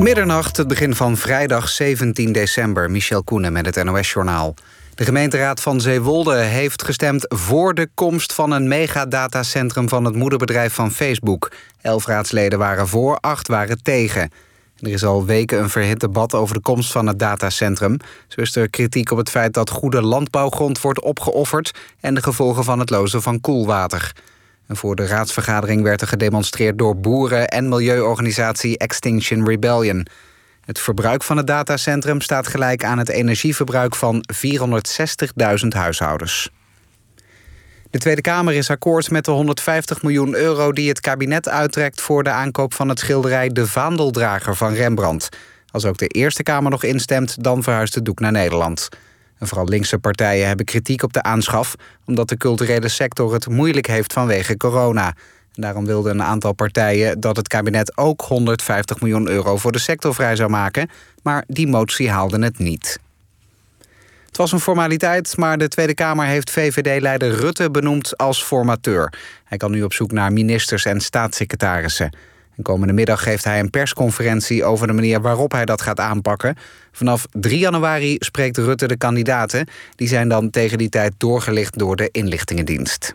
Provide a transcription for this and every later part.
Middernacht, het begin van vrijdag 17 december. Michel Koenen met het NOS-journaal. De gemeenteraad van Zeewolde heeft gestemd voor de komst van een megadatacentrum van het moederbedrijf van Facebook. Elf raadsleden waren voor, acht waren tegen. Er is al weken een verhit debat over de komst van het datacentrum. Zo is er kritiek op het feit dat goede landbouwgrond wordt opgeofferd... en de gevolgen van het lozen van koelwater. Voor de raadsvergadering werd er gedemonstreerd door boeren... en milieuorganisatie Extinction Rebellion. Het verbruik van het datacentrum staat gelijk aan het energieverbruik van 460.000 huishoudens. De Tweede Kamer is akkoord met de 150 miljoen euro die het kabinet uittrekt voor de aankoop van het schilderij De Vaandeldrager van Rembrandt. Als ook de Eerste Kamer nog instemt, dan verhuist het doek naar Nederland. Vooral linkse partijen hebben kritiek op de aanschaf, omdat de culturele sector het moeilijk heeft vanwege corona. Daarom wilden een aantal partijen dat het kabinet ook 150 miljoen euro voor de sector vrij zou maken, maar die motie haalde het niet. Het was een formaliteit, maar de Tweede Kamer heeft VVD-leider Rutte benoemd als formateur. Hij kan nu op zoek naar ministers en staatssecretarissen. En komende middag geeft hij een persconferentie over de manier waarop hij dat gaat aanpakken. Vanaf 3 januari spreekt Rutte de kandidaten. Die zijn dan tegen die tijd doorgelicht door de inlichtingendienst.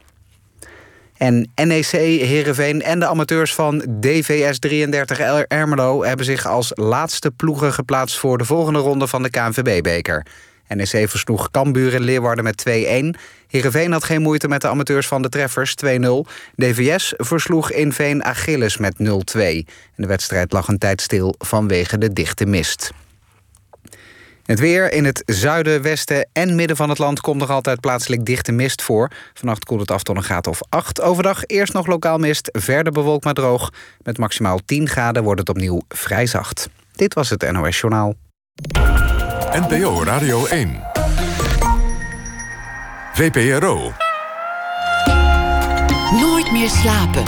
En NEC, Heerenveen en de amateurs van DVS 33 Ermelo... hebben zich als laatste ploegen geplaatst voor de volgende ronde van de KNVB-beker. NEC versloeg Cambuur en Leeuwarden met 2-1. Heerenveen had geen moeite met de amateurs van de treffers 2-0. DVS versloeg in Veen Achilles met 0-2. De wedstrijd lag een tijd stil vanwege de dichte mist. Het weer in het zuiden, westen en midden van het land komt nog altijd plaatselijk dichte mist voor. Vannacht koelt het af tot een graad of 8. Overdag eerst nog lokaal mist, verder bewolkt maar droog. Met maximaal 10 graden wordt het opnieuw vrij zacht. Dit was het NOS Journaal. NPO Radio 1. VPRO. Nooit meer slapen.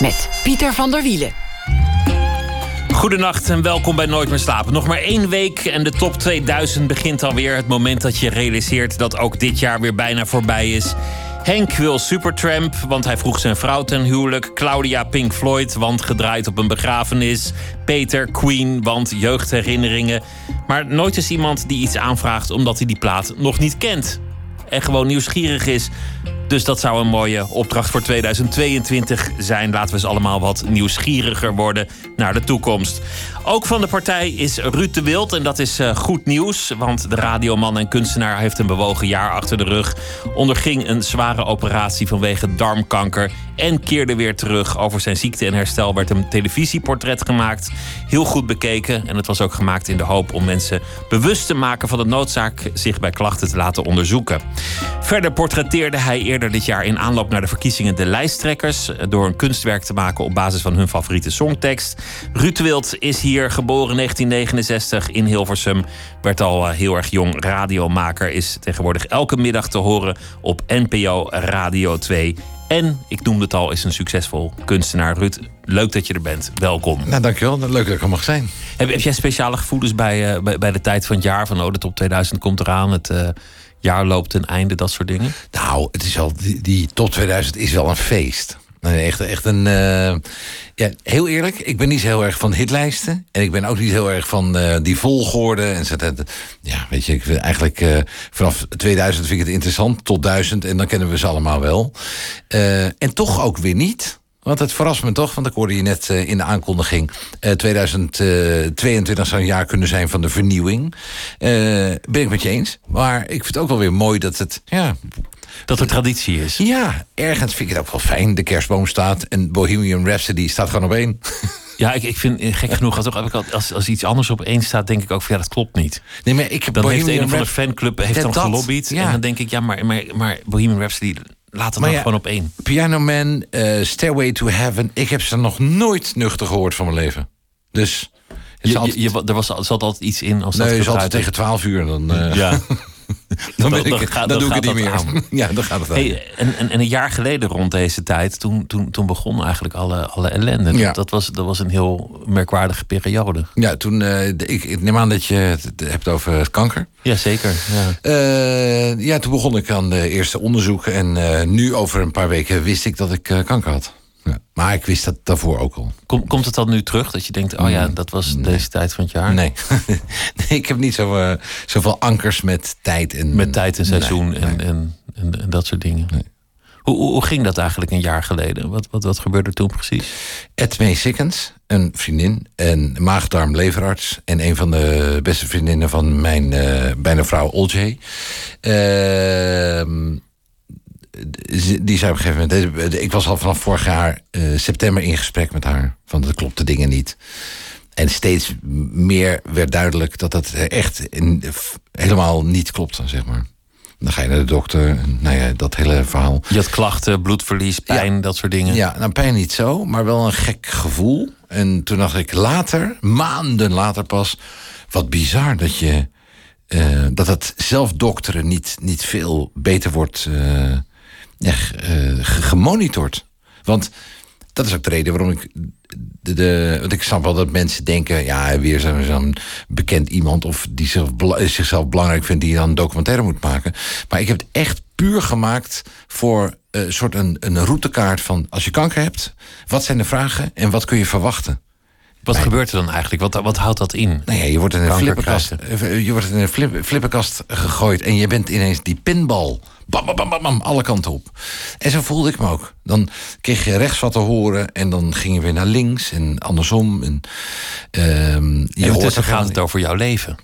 Met Pieter van der Wielen. Goedenacht en welkom bij Nooit meer slapen. Nog maar één week en de top 2000 begint alweer. Het moment dat je realiseert dat ook dit jaar weer bijna voorbij is. Henk wil Supertramp, want hij vroeg zijn vrouw ten huwelijk. Claudia Pink Floyd, want gedraaid op een begrafenis. Peter Queen, want jeugdherinneringen. Maar nooit is iemand die iets aanvraagt omdat hij die plaat nog niet kent. En gewoon nieuwsgierig is. Dus dat zou een mooie opdracht voor 2022 zijn. Laten we eens allemaal wat nieuwsgieriger worden naar de toekomst. Ook van de partij is Ruud de Wild. En dat is uh, goed nieuws. Want de radioman en kunstenaar heeft een bewogen jaar achter de rug. Onderging een zware operatie vanwege darmkanker. En keerde weer terug. Over zijn ziekte en herstel werd een televisieportret gemaakt. Heel goed bekeken. En het was ook gemaakt in de hoop om mensen bewust te maken van de noodzaak zich bij klachten te laten onderzoeken. Verder portretteerde hij eerder dit jaar in aanloop naar de verkiezingen de lijsttrekkers. Door een kunstwerk te maken op basis van hun favoriete songtekst. Ruud Wild is hier geboren in 1969 in Hilversum. Werd al eh, heel erg jong radiomaker. Is tegenwoordig elke middag te horen op NPO Radio 2. En, ik noemde het al, is een succesvol kunstenaar. Ruud, leuk dat je er bent. Welkom. Nou, dankjewel. Leuk dat ik er mag zijn. Heb, heb jij speciale gevoelens bij, uh, bij, bij, de tijd van het jaar? Van, oh, de top 2000 komt eraan. Het uh, jaar loopt ten einde, dat soort dingen? Nou, het is al, die, die top 2000 is wel een feest. Echt, echt een. Uh, ja, heel eerlijk, ik ben niet zo heel erg van hitlijsten. En ik ben ook niet heel erg van uh, die volgorde. En zo, ja, weet je, ik vind eigenlijk uh, vanaf 2000 vind ik het interessant, tot 1000. En dan kennen we ze allemaal wel. en toch ook weer niet. Want het verrast me toch, want ik hoorde je net in de aankondiging... Uh, 2022 zou een jaar kunnen zijn van de vernieuwing. Ben ik met je eens. Maar ik vind het ook wel weer mooi dat het... Ja, dat er traditie is. Ja, ergens vind ik het ook wel fijn. De kerstboom staat en Bohemian Rhapsody staat gewoon op één. Ja, ik, ik vind gek genoeg, als, als, als iets anders op één staat, denk ik ook van ja, dat klopt niet. Nee, maar ik heb dan heeft een of andere fanclub heeft dan gelobbyd. Ja. En dan denk ik, ja, maar, maar, maar Bohemian Rhapsody, laat het dan ja, gewoon op één. Piano Man, uh, Stairway to Heaven, ik heb ze nog nooit nuchter gehoord van mijn leven. Dus... Je, je, je, er was, zat altijd iets in als nee, dat je zat tegen twaalf uur. Dan, uh... Ja. dan, ben ik, gaat- dan dan doe ik het niet meer. aan. Ja, dan gaat het aan. Hey, en, en, en een jaar geleden rond deze tijd, toen, toen, toen begon eigenlijk alle, alle ellende. Ja. Dat, was, dat was een heel merkwaardige periode. Ja, toen, eh, ik, ik neem aan dat je het hebt over kanker. Jazeker. Ja. Eh, ja, toen begon ik aan de eerste onderzoeken. En eh, nu over een paar weken wist ik dat ik kanker had. Ja. Maar ik wist dat daarvoor ook al. Kom, komt het dan nu terug dat je denkt, oh ja, dat was deze tijd van het jaar? Nee. nee, ik heb niet zo, eh, zoveel ankers met tijd en... Met tijd en seizoen Nee, en, nee. En, en, en dat soort dingen. Hoe, hoe, hoe ging dat eigenlijk een jaar geleden? Wat, wat, wat gebeurde er toen precies? Edmee Sikkens, een vriendin, een maagdarm-leverarts... en een van de beste vriendinnen van mijn eh, bijna vrouw Olje. Ehm, z- die zei op een gegeven moment... Ik was al vanaf vorig jaar eh, september in gesprek met haar. Van dat klopt de dingen niet. En steeds meer werd duidelijk dat dat echt in- helemaal niet klopte, zeg maar. Dan ga je naar de dokter, nou ja, dat hele verhaal. Je had klachten, bloedverlies, pijn, dat soort dingen. Ja, nou pijn niet zo, maar wel een gek gevoel. En toen dacht ik later, maanden later pas... wat bizar dat je... eh, dat het zelfdokteren niet, niet veel beter wordt eh, ja, eh, ge- gemonitord. Want dat is ook de reden waarom ik... De, de, want ik snap wel dat mensen denken... ja, weer zo'n zo'n bekend iemand... of die zich, zichzelf belangrijk vindt... die dan een documentaire moet maken. Maar ik heb het echt puur gemaakt... voor eh, een soort een, een routekaart van... als je kanker hebt, wat zijn de vragen... en wat kun je verwachten? Wat gebeurt er dan eigenlijk? Wat, wat houdt dat in? Nou ja, je wordt in een flipperkast, eh, je wordt in een flip, flipperkast gegooid en je bent ineens die pinbal. Bam, bam, bam, bam, bam, alle kanten op. En zo voelde ik me ook. Dan kreeg je rechts wat te horen en dan ging je weer naar links en andersom. En, je En hoort ondertussen er gaat het over jouw leven.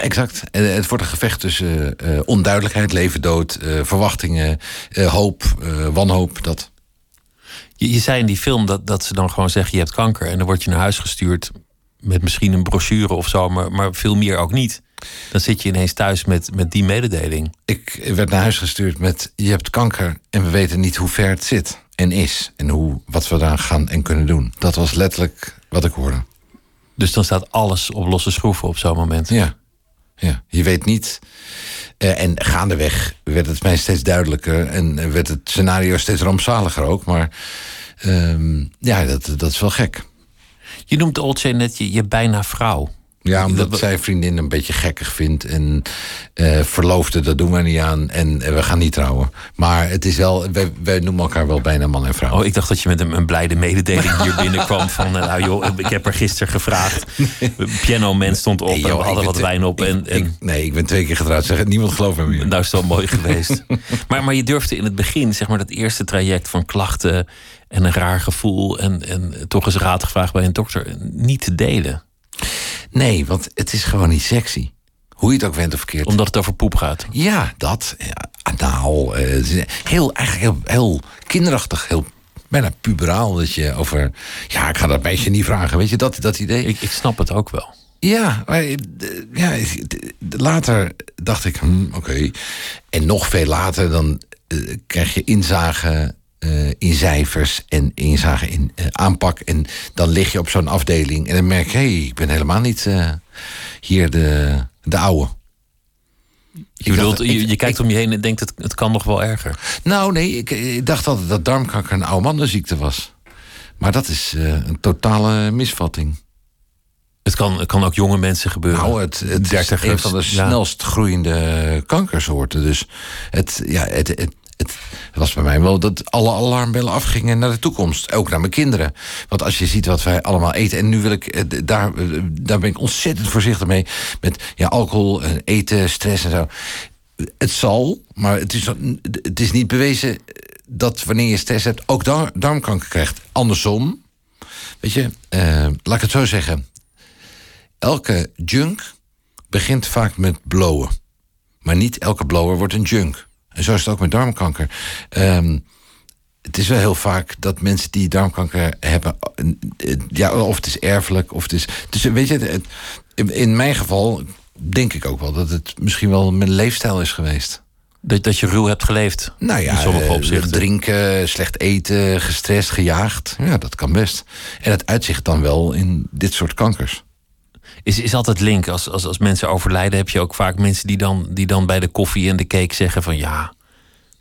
Exact. En het wordt een gevecht tussen eh, onduidelijkheid, leven, dood, eh, verwachtingen, eh, hoop, eh, wanhoop. Dat. Je, je zei in die film dat, dat ze dan gewoon zeggen: je hebt kanker. En dan word je naar huis gestuurd met misschien een brochure of zo, maar, maar veel meer ook niet. Dan zit je ineens thuis met, met die mededeling. Ik werd naar huis gestuurd met je hebt kanker en we weten niet hoe ver het zit en is. En hoe, wat we eraan gaan en kunnen doen. Dat was letterlijk wat ik hoorde. Dus dan staat alles op losse schroeven op zo'n moment. Ja, ja. je weet niet. Eh, en gaandeweg werd het mij steeds duidelijker. En werd het scenario steeds rampzaliger ook. Maar ehm, ja, dat, dat is wel gek. Je noemt Olcay net je, je bijna vrouw. Ja, omdat Dat- zij vriendin een beetje gekkig vindt. En eh verloofde, dat doen we niet aan. En eh, we gaan niet trouwen. Maar het is wel, wij, wij noemen elkaar wel bijna man en vrouw. Oh, ik dacht dat je met een, een blijde mededeling hier binnenkwam. Van, eh, nou joh, ik heb er gisteren gevraagd. Piano man stond op Nee, en we hadden wat wijn op. ik- En, en ik- nee, ik ben twee keer getrouwd. Zeg, niemand gelooft me meer. nou is het wel mooi geweest. maar, maar je durfde in het begin, zeg maar, dat eerste traject van klachten en een raar gevoel. En, en toch eens raad gevraagd bij een dokter, niet te delen. Nee, want het is gewoon niet sexy. Hoe je het ook went of verkeerd. Omdat het over poep gaat. Ja, dat. Ja, eh, heel, eigenlijk heel, heel kinderachtig. Heel, bijna puberaal. Dat je over... Ja, ik ga dat meisje niet vragen. Weet je, dat, dat idee. Ik, ik snap het ook wel. Ja, maar eh, ja, later dacht ik, hm, oké. En nog veel later dan eh, krijg je inzage eh, in cijfers en inzage in eh, aanpak. En dan lig je op zo'n afdeling en dan merk je, hé, hey, ik ben helemaal niet eh, hier de, de oude. Je, bedoelt, je, je kijkt om je heen en denkt, het, het kan nog wel erger. Nou, nee, ik, ik dacht altijd dat darmkanker een oude mannenziekte was. Maar dat is een totale misvatting. Het kan, het kan ook jonge mensen gebeuren. Nou, het, het is een van de snelst groeiende kankersoorten. Dus het, ja, het, het, het was bij mij wel dat alle alarmbellen afgingen naar de toekomst. Ook naar mijn kinderen. Want als je ziet wat wij allemaal eten... en nu wil ik, eh, daar, eh, daar ben ik ontzettend voorzichtig mee... met ja, alcohol, eh, eten, stress en zo. Het zal, maar het is, het is niet bewezen dat wanneer je stress hebt... ook dar- darmkanker krijgt. Andersom, weet je, laat ik het zo zeggen elke junk begint vaak met blowen. Maar niet elke blower wordt een junk. En zo is het ook met darmkanker. Ehm, het is wel heel vaak dat mensen die darmkanker hebben... eh, Ja, of het is erfelijk, of het is... Dus weet je, in mijn geval denk ik ook wel... dat het misschien wel mijn leefstijl is geweest. Dat, dat je ruw hebt geleefd. Nou ja, in sommige eh, opzichten. drinken, slecht eten, gestrest, gejaagd. Ja, dat kan best. En het uitzicht dan wel in dit soort kankers. Is, is altijd link. Als, als, als mensen overlijden, heb je ook vaak mensen die dan, die dan bij de koffie en de cake zeggen van ja.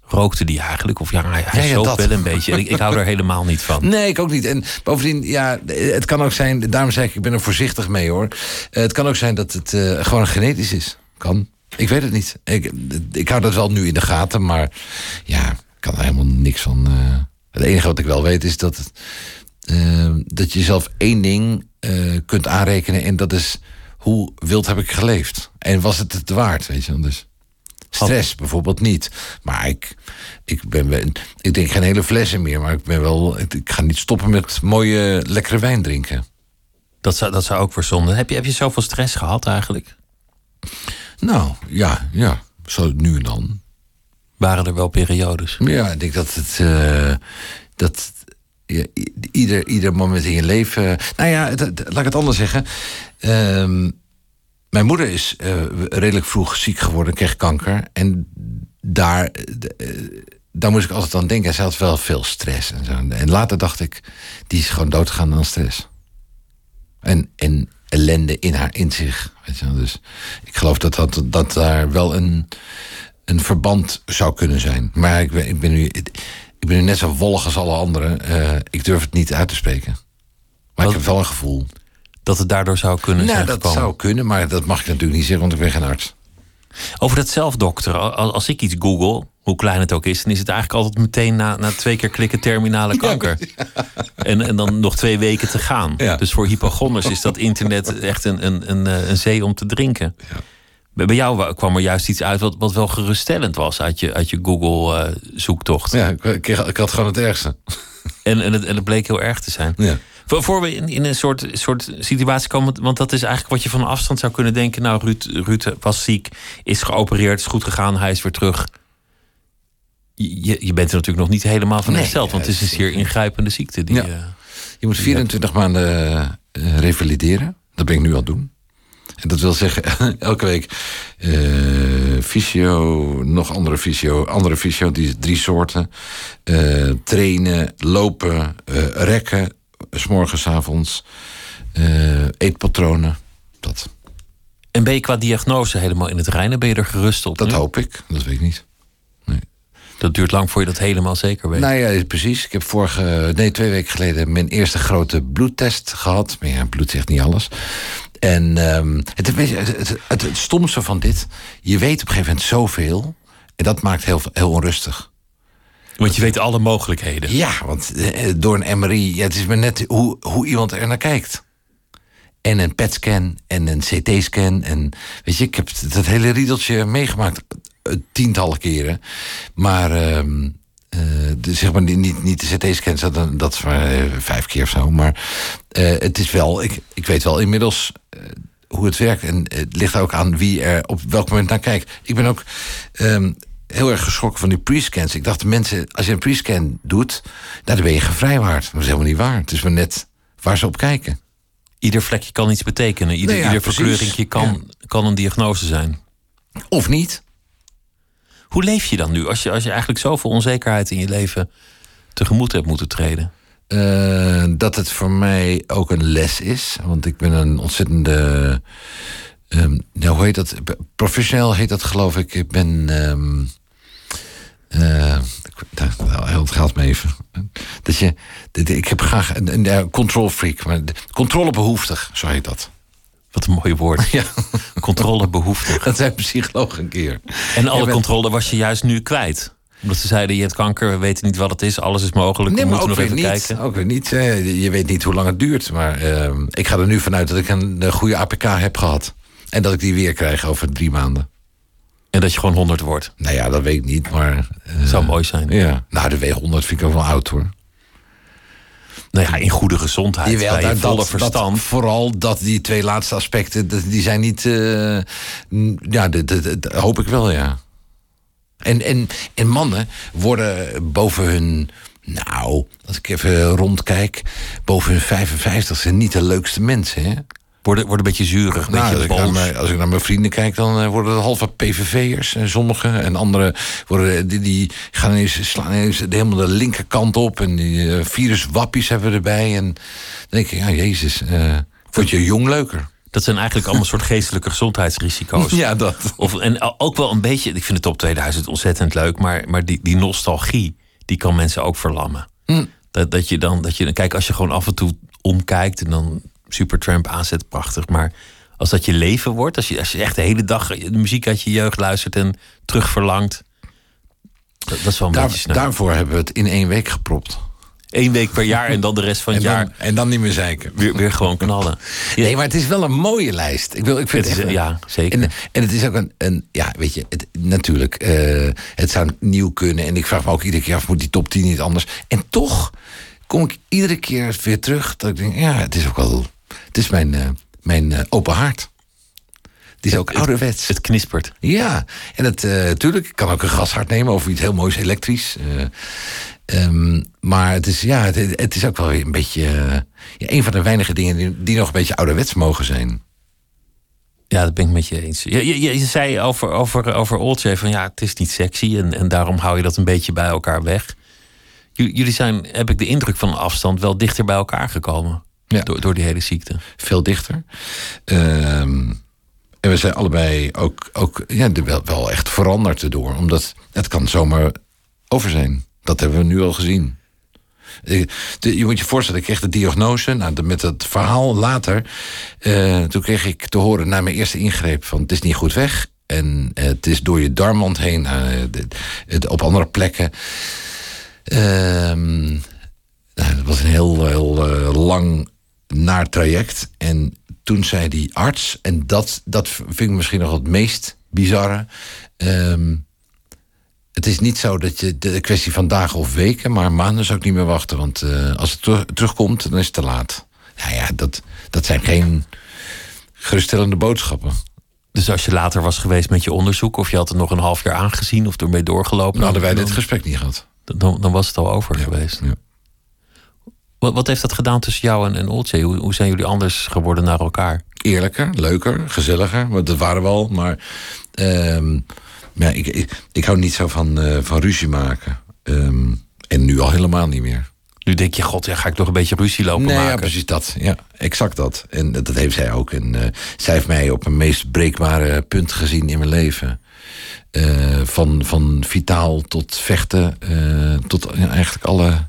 Rookte die eigenlijk? Of ja, hij, hij Ja, ja, wel een beetje. Ik, ik hou er helemaal niet van. Nee, ik ook niet. En bovendien, ja, het kan ook zijn, daarom zei ik, ik ben er voorzichtig mee hoor. Eh, Het kan ook zijn dat het eh, gewoon genetisch is. Kan. Ik weet het niet. Ik, ik hou dat wel nu in de gaten, maar ja, ik kan er helemaal niks van. eh. het enige wat ik wel weet is dat, het, dat je zelf één ding eh, kunt aanrekenen en dat is hoe wild heb ik geleefd? En was het het waard, weet je wel? Dus stress bijvoorbeeld niet. Maar ik, ik ben ik drink geen hele flessen meer, maar ik ben wel, ik, ga niet stoppen met mooie lekkere wijn drinken. Dat zou, dat zou ook verzonden. Heb je, heb je zoveel stress gehad eigenlijk? Nou, ja, ja, zo nu en dan. Waren er wel periodes? Ja, ik denk dat het. eh, dat ieder, ieder moment in je leven. Nou ja, laat ik het anders zeggen. Ehm, mijn moeder is eh, redelijk vroeg ziek geworden, kreeg kanker. En daar, eh, daar moest ik altijd aan denken. Zij had wel veel stress en zo. En later dacht ik, die is gewoon doodgegaan aan stress. En, en ellende in haar in zich. Weet je wel. Dus ik geloof dat, dat, dat daar wel een, een verband zou kunnen zijn. Maar ik ben, ik ben, nu, ik ben nu net zo wollig als alle anderen. Eh, ik durf het niet uit te spreken. Maar ik heb wel een gevoel. Dat het daardoor zou kunnen Nou, zijn dat gekomen? zou kunnen, maar dat mag ik natuurlijk niet zeggen, want ik ben geen arts. Over dat zelfdokteren. Al- Als ik iets google, hoe klein het ook is... dan is het eigenlijk altijd meteen na, na twee keer klikken terminale kanker. En, en dan nog twee weken te gaan. Ja. Dus voor hypochonders is dat internet echt een, een, een, eh, een zee om te drinken. Bij jou wa- kwam er juist iets uit wat, wat wel geruststellend was... uit je, uit je Google-zoektocht. Ja, ik, ik, had gewoon het ergste. En, en, het, en het bleek heel erg te zijn. Ja. Voor, voor we in, in een soort, soort situatie komen, want dat is eigenlijk wat je van afstand zou kunnen denken. Nou, Ruud, Ruud was ziek, is geopereerd, is goed gegaan, hij is weer terug. Je, je bent er natuurlijk nog niet helemaal van Nee, hersteld, want het is een zeer ingrijpende ziekte. Die, Ja. eh, Je moet 24 maanden eh, revalideren. Dat ben ik nu aan het doen. En dat wil zeggen, elke week eh fysio, nog andere fysio, andere fysio, die drie soorten. eh, trainen, lopen, eh, rekken, 's avonds. eh, eetpatronen. Dat, En ben je qua diagnose helemaal in het reinen? Ben je er gerust op? dat nu? hoop ik, dat weet ik niet. Dat duurt lang voor je dat helemaal zeker weet. Nou ja, precies. Ik heb vorige, nee, twee weken geleden mijn eerste grote bloedtest gehad. Maar ja, bloed zegt niet alles. En ehm, het, het, het, stomste van dit, je weet op een gegeven moment zoveel. En dat maakt heel, heel onrustig. Want je weet alle mogelijkheden. Ja, want eh, door een MRI, ja, het is maar net hoe, hoe iemand er naar kijkt. En een PET-scan en een CT-scan. En weet je, ik heb dat hele riedeltje meegemaakt eh, tientallen keren. Maar ehm, eh, de, zeg maar niet, niet, de CT-scans, dat, dat is maar eh, vijf keer of zo. Maar eh, het is wel, ik, ik weet wel inmiddels hoe het werkt. En het ligt ook aan wie er op welk moment naar kijkt. Ik ben ook ehm, heel erg geschrokken van die pre-scans. Ik dacht, de mensen, als je een pre-scan doet, nou, dan ben je gevrijwaard. Dat is helemaal niet waar. Het is maar net waar ze op kijken. Ieder vlekje kan iets betekenen. Ieder, Nee, ja, ieder verkleuringje kan, kan een diagnose zijn. Of niet. Hoe leef je dan nu als je, als je eigenlijk zoveel onzekerheid in je leven tegemoet hebt moeten treden? Eh, dat het voor mij ook een les is. Want ik ben een ontzettende. nou, hoe heet dat? Professioneel heet dat, geloof ik. Ik ben. het gaat me even. Dat je, ik heb graag een, een, control freak, maar controlebehoeftig, zo heet dat. Wat een mooi woord. Ja, Controlebehoeftig. dat zei een psycholoog een keer. En alle bent- controle was je juist nu kwijt. Omdat ze zeiden, je hebt kanker, we weten niet wat het is. Alles is mogelijk, Nee, we moeten nog even niet. kijken. Ook weer niet. eh, Je weet niet hoe lang het duurt. Maar ehm, ik ga er nu vanuit dat ik een, een goede APK heb gehad. En dat ik die weer krijg over drie maanden. En dat je gewoon 100 wordt. Nou ja, dat weet ik niet, maar... eh, Zou mooi zijn. Ja. Nou, de W100 vind ik ook wel oud, hoor. Nou ja, in goede gezondheid, bij je daar- volle verstand. vooral dat die twee laatste aspecten, dat- die zijn niet... eh, ja, dat, dat- dat hoop ik wel, ja. En, en, en mannen worden boven hun... Nou, als ik even rondkijk... boven hun 55 zijn niet de leukste mensen, hè? Worden, worden een beetje zuurig, een Nou, als, beetje ik naar boos. mijn, als ik naar mijn vrienden kijk, dan eh, worden het halve PVV'ers. En sommigen. En anderen worden, die, die gaan ineens, slaan ineens de- helemaal de linkerkant op. En die uh, viruswappies hebben we erbij. En dan denk ik, ja, jezus, eh vond je jong leuker. Dat zijn eigenlijk allemaal soort geestelijke gezondheidsrisico's. Ja, dat. Of, en ook wel een beetje, ik vind de top 2000 ontzettend leuk, maar, maar die, die nostalgie, die kan mensen ook verlammen. Hm. Dat, dat je dan, dat je, kijk, als je gewoon af en toe omkijkt en dan Supertramp aanzet, prachtig. Maar als dat je leven wordt, als je, als je echt de hele dag de muziek uit je jeugd luistert en terug verlangt, dat, dat is wel een Daar, beetje snel. daarvoor hebben we het in één week gepropt. Eén week per jaar en dan de rest van het En jaar en dan niet meer zeiken. weer, weer gewoon knallen. Nee, maar het is wel een mooie lijst. Ik, wil, ik vind Het het, is- echt- ja, zeker. En, en het is ook een, een ja, weet je, het, natuurlijk, eh, het zou nieuw kunnen. En ik vraag me ook iedere keer af, moet die top 10 niet anders? En toch kom ik iedere keer weer terug dat ik denk, ja, het is ook wel, het is mijn, eh, mijn eh, open hart. Het is ook ouderwets. Het knispert. Ja, en het, eh tuurlijk, ik kan ook een gashart nemen of iets heel moois elektrisch. eh, ehm, maar het is, ja, het, het is ook wel weer een beetje, eh, ja, een van de weinige dingen die, die nog een beetje ouderwets mogen zijn. Ja, dat ben ik met je eens. Je, je, je zei over, over, over Olcay van ja, het is niet sexy en, en daarom hou je dat een beetje bij elkaar weg. J- Jullie zijn, heb ik de indruk van afstand, wel dichter bij elkaar gekomen. Ja. Door, door die hele ziekte. veel dichter. Ehm, en we zijn allebei ook, ook ja, wel, wel echt veranderd erdoor. Omdat het kan zomaar over zijn. Dat hebben we nu al gezien. Je moet je voorstellen, ik kreeg de diagnose. Nou, met het verhaal later. eh, toen kreeg ik te horen na mijn eerste ingreep van het is niet goed weg. En eh, het is door je darmwand heen. eh, de- het- op andere plekken. Ehm, nou, dat was een heel, heel lang naar traject. En toen zei die arts, en dat, dat vind ik misschien nog het meest bizarre. ehm, het is niet zo dat je de kwestie van dagen of weken, maar maanden zou ik niet meer wachten. Want eh, als het terug- terugkomt, dan is het te laat. Nou ja, dat, dat zijn geen geruststellende boodschappen. Dus als je later was geweest met je onderzoek, of je had er nog een half jaar aangezien of ermee doorgelopen, Dan hadden wij dan, dit gesprek niet gehad. dan, dan was het al over geweest. Ja. Wat, wat heeft dat gedaan tussen jou en, en Olcay? Hoe, hoe zijn jullie anders geworden naar elkaar? eerlijker, leuker, gezelliger. Want dat waren we al. Maar ehm, ja, ik, ik, ik hou niet zo van, eh, van ruzie maken. Ehm, en nu al helemaal niet meer. Nu denk je, god, ja, ga ik toch een beetje ruzie lopen Nee, maken? ja, precies dat. Ja, exact dat. En dat heeft zij ook. En eh, zij heeft mij op mijn meest breekbare punt gezien in mijn leven. Eh, van, van vitaal tot vechten, tot ja, eigenlijk alle,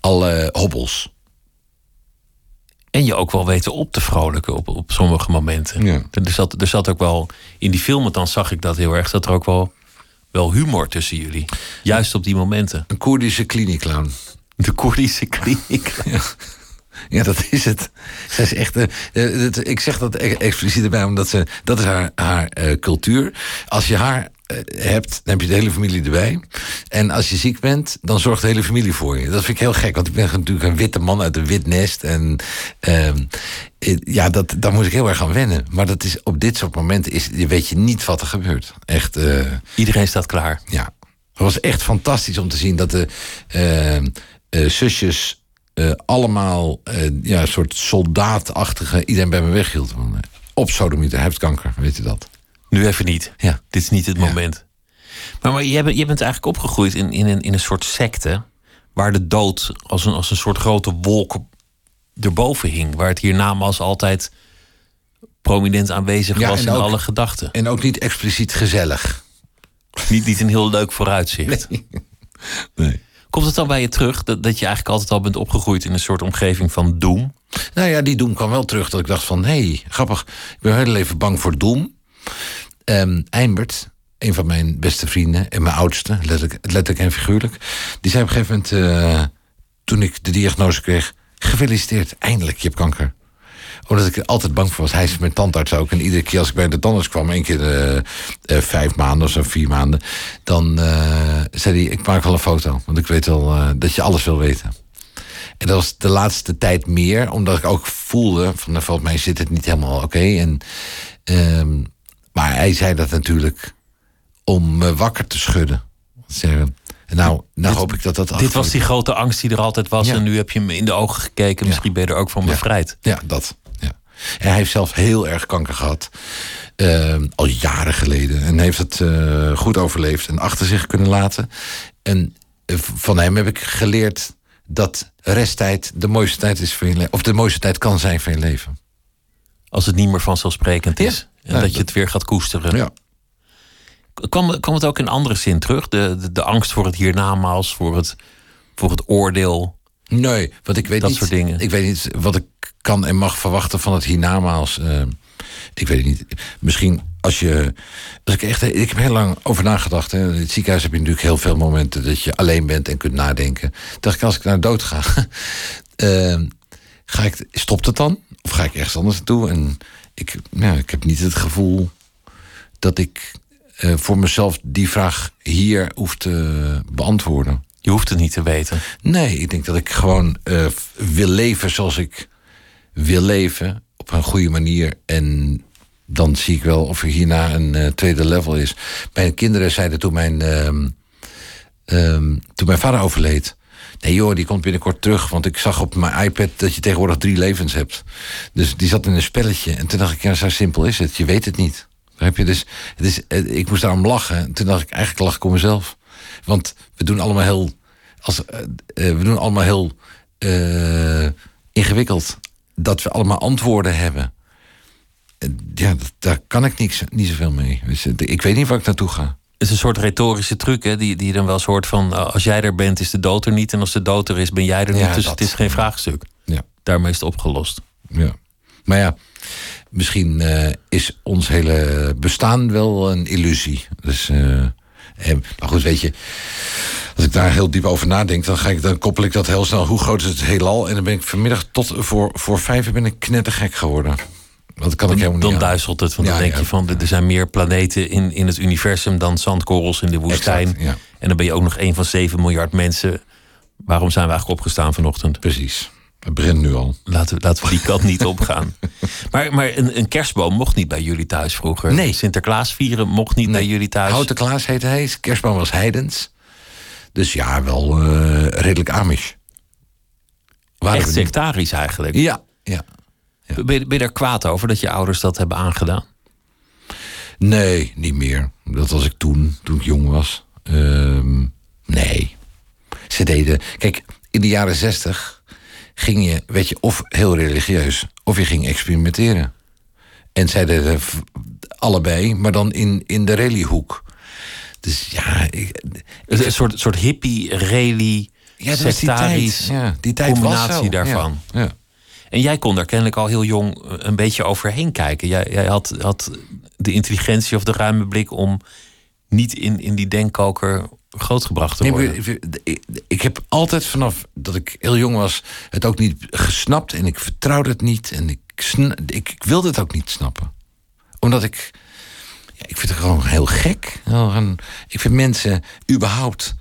alle hobbels. En je ook wel weten op te vrolijken op, op sommige momenten. Ja. Er, zat, er zat ook wel, in die film, dan zag ik dat heel erg, zat er ook wel, wel humor tussen jullie. Juist op die momenten. Een Koerdische kliniekclown. De Koerdische kliniek. Ja, dat is het. Zij is echt. eh, eh, het- ik zeg dat e- expliciet erbij, omdat ze. Dat is haar, haar eh, cultuur. Als je haar hebt, dan heb je de hele familie erbij. En als je ziek bent, dan zorgt de hele familie voor je. Dat vind ik heel gek, want ik ben natuurlijk een witte man uit een wit nest. En ehm, eh, ja, dat, daar moet ik heel erg aan wennen. Maar dat is, op dit soort momenten is, je weet je niet wat er gebeurt. Echt. eh, Iedereen staat klaar. ja, het was echt fantastisch om te zien dat de eh, eh, zusjes eh, allemaal eh, ja, een soort soldaatachtige iedereen bij me weghield. Eh, op sodomieter, hij heeft kanker, weet je dat? Nu even niet. Ja. Dit is niet het Ja. moment. Maar, maar je, bent, je bent eigenlijk opgegroeid in, in, een, in een soort secte... waar de dood als een, als een soort grote wolk erboven hing. Waar het hiernamaals altijd prominent aanwezig Ja, was in ook- alle gedachten. En ook niet expliciet gezellig. Niet, niet een heel leuk vooruitzicht. Nee. Komt het dan bij je terug dat, dat je eigenlijk altijd al bent opgegroeid in een soort omgeving van doem? Nou ja, die Doem kwam wel terug dat ik dacht van... hé, hey, grappig, ik ben heel even bang voor Doem. Eimbert, een van mijn beste vrienden en mijn oudste, letterlijk, letterlijk en figuurlijk... die zei op een gegeven moment, eh, toen ik de diagnose kreeg... gefeliciteerd, eindelijk, je hebt kanker. Omdat ik er altijd bang voor was. Hij is mijn tandarts ook. En iedere keer als ik bij de tandarts kwam, één keer eh, eh, vijf maanden of zo, vier maanden... dan zei hij, ik maak wel een foto. Want ik weet eh, dat je alles wil weten. En dat was de laatste tijd meer, omdat ik ook voelde van nou, volgens mij zit het niet helemaal oké. En ehm, maar hij zei dat natuurlijk om me wakker te schudden. Zeggen, nou, nou hoop ik dat dat Dit was die grote angst die er altijd was. Ja. En nu heb je hem in de ogen gekeken. Misschien ben je er ook van bevrijd. Ja, dat. Ja. En hij heeft zelf heel erg kanker gehad. ehm, al jaren geleden. En heeft het eh, goed overleefd en achter zich kunnen laten. En eh, van hem heb ik geleerd dat resttijd de mooiste tijd is van je leven. Of de mooiste tijd kan zijn van je leven. Als het niet meer vanzelfsprekend is. En dat je het weer gaat koesteren. Ja. Kwam, kwam het ook in andere zin terug? De, de, de angst voor het hiernamaals, voor het, voor het oordeel. Nee, want ik weet Dat niet. soort dingen. Ik weet niet wat ik kan en mag verwachten van het hiernamaals. Eh, ik weet het niet. Misschien als je. Als ik, echt, ik heb heel lang over nagedacht. Hè. In het ziekenhuis heb je natuurlijk heel veel momenten dat je alleen bent en kunt nadenken. Dacht ik, als ik naar dood ga, eh, ga ik, stopt het dan? Of ga ik ergens anders naartoe? En ik, ja, ik heb niet het gevoel dat ik eh, voor mezelf die vraag hier hoef te beantwoorden. Je hoeft het niet te weten. Nee, ik denk dat ik gewoon eh, wil leven zoals ik wil leven. Op een goede manier. En dan zie ik wel of er hierna een eh, tweede level is. Mijn kinderen zeiden toen mijn, ehm, ehm, toen mijn vader overleed. Nee joh, die komt binnenkort terug. Want ik zag op mijn iPad dat je tegenwoordig drie levens hebt. Dus die zat in een spelletje. En toen dacht ik, ja, zo simpel is het. Je weet het niet. Heb je dus, het is, eh, ik moest daarom lachen. En toen dacht ik, eigenlijk lach ik om mezelf. Want we doen allemaal heel, als, eh, eh, we doen allemaal heel ingewikkeld. Dat we allemaal antwoorden hebben. Ja, daar kan ik niks, niet zoveel mee. Ik weet niet waar ik naartoe ga. Het is een soort retorische truc, hè, die, die dan wel eens hoort van... eh, als jij er bent, is de dood er niet. En als de dood er is, ben jij er Ja, niet. Dus dat. het is geen vraagstuk. Ja. Daarmee is het opgelost. Ja. Maar ja, misschien eh, is ons hele bestaan wel een illusie. Dus, eh, en, maar goed, weet je, als ik daar heel diep over nadenk, dan, ga ik, dan koppel ik dat heel snel. Hoe groot is het heelal? En dan ben ik vanmiddag tot voor, voor vijf ben ik knettergek geworden. Want dat kan ik helemaal niet Dan aan. duizelt het. Want Ja, dan denk ja. je van, er zijn meer planeten in, in het universum... dan zandkorrels in de woestijn. Exact. En dan ben je ook nog een van 7 miljard mensen. Waarom zijn we eigenlijk opgestaan vanochtend? Precies. Het begint nu al. Laten we, laten we die kant niet opgaan. Maar, maar een, een kerstboom mocht niet bij jullie thuis vroeger. Nee. Sinterklaas vieren mocht niet bij jullie thuis. Houten Klaas heette hij. Kerstboom was heidens. Dus ja, wel eh, redelijk Amish. Waren Echt sectarisch eigenlijk. Ja, ja. Ben, je, ben je daar kwaad over dat je ouders dat hebben aangedaan? Nee, niet meer. Dat was ik toen, toen ik jong was. Ehm, nee. Ze deden... Kijk, in de jaren zestig ging je, weet je, of heel religieus... of je ging experimenteren. En zij deden allebei, maar dan in, in de rallyhoek. Dus ja... Ik, Een een soort, soort hippie, rally, ja, was die sectarisch tijd. Ja, die tijd combinatie daarvan. Ja, ja. En jij kon daar kennelijk al heel jong eh, een beetje overheen kijken. Jij, jij had, had de intelligentie of de ruime blik om niet in, in die denkkoker grootgebracht te worden. ik, heb altijd vanaf dat ik heel jong was het ook niet gesnapt en ik vertrouwde het niet en ik, ik, ik wilde het ook niet snappen. Omdat ik, ja, ik vind het gewoon heel gek. Ik vind mensen überhaupt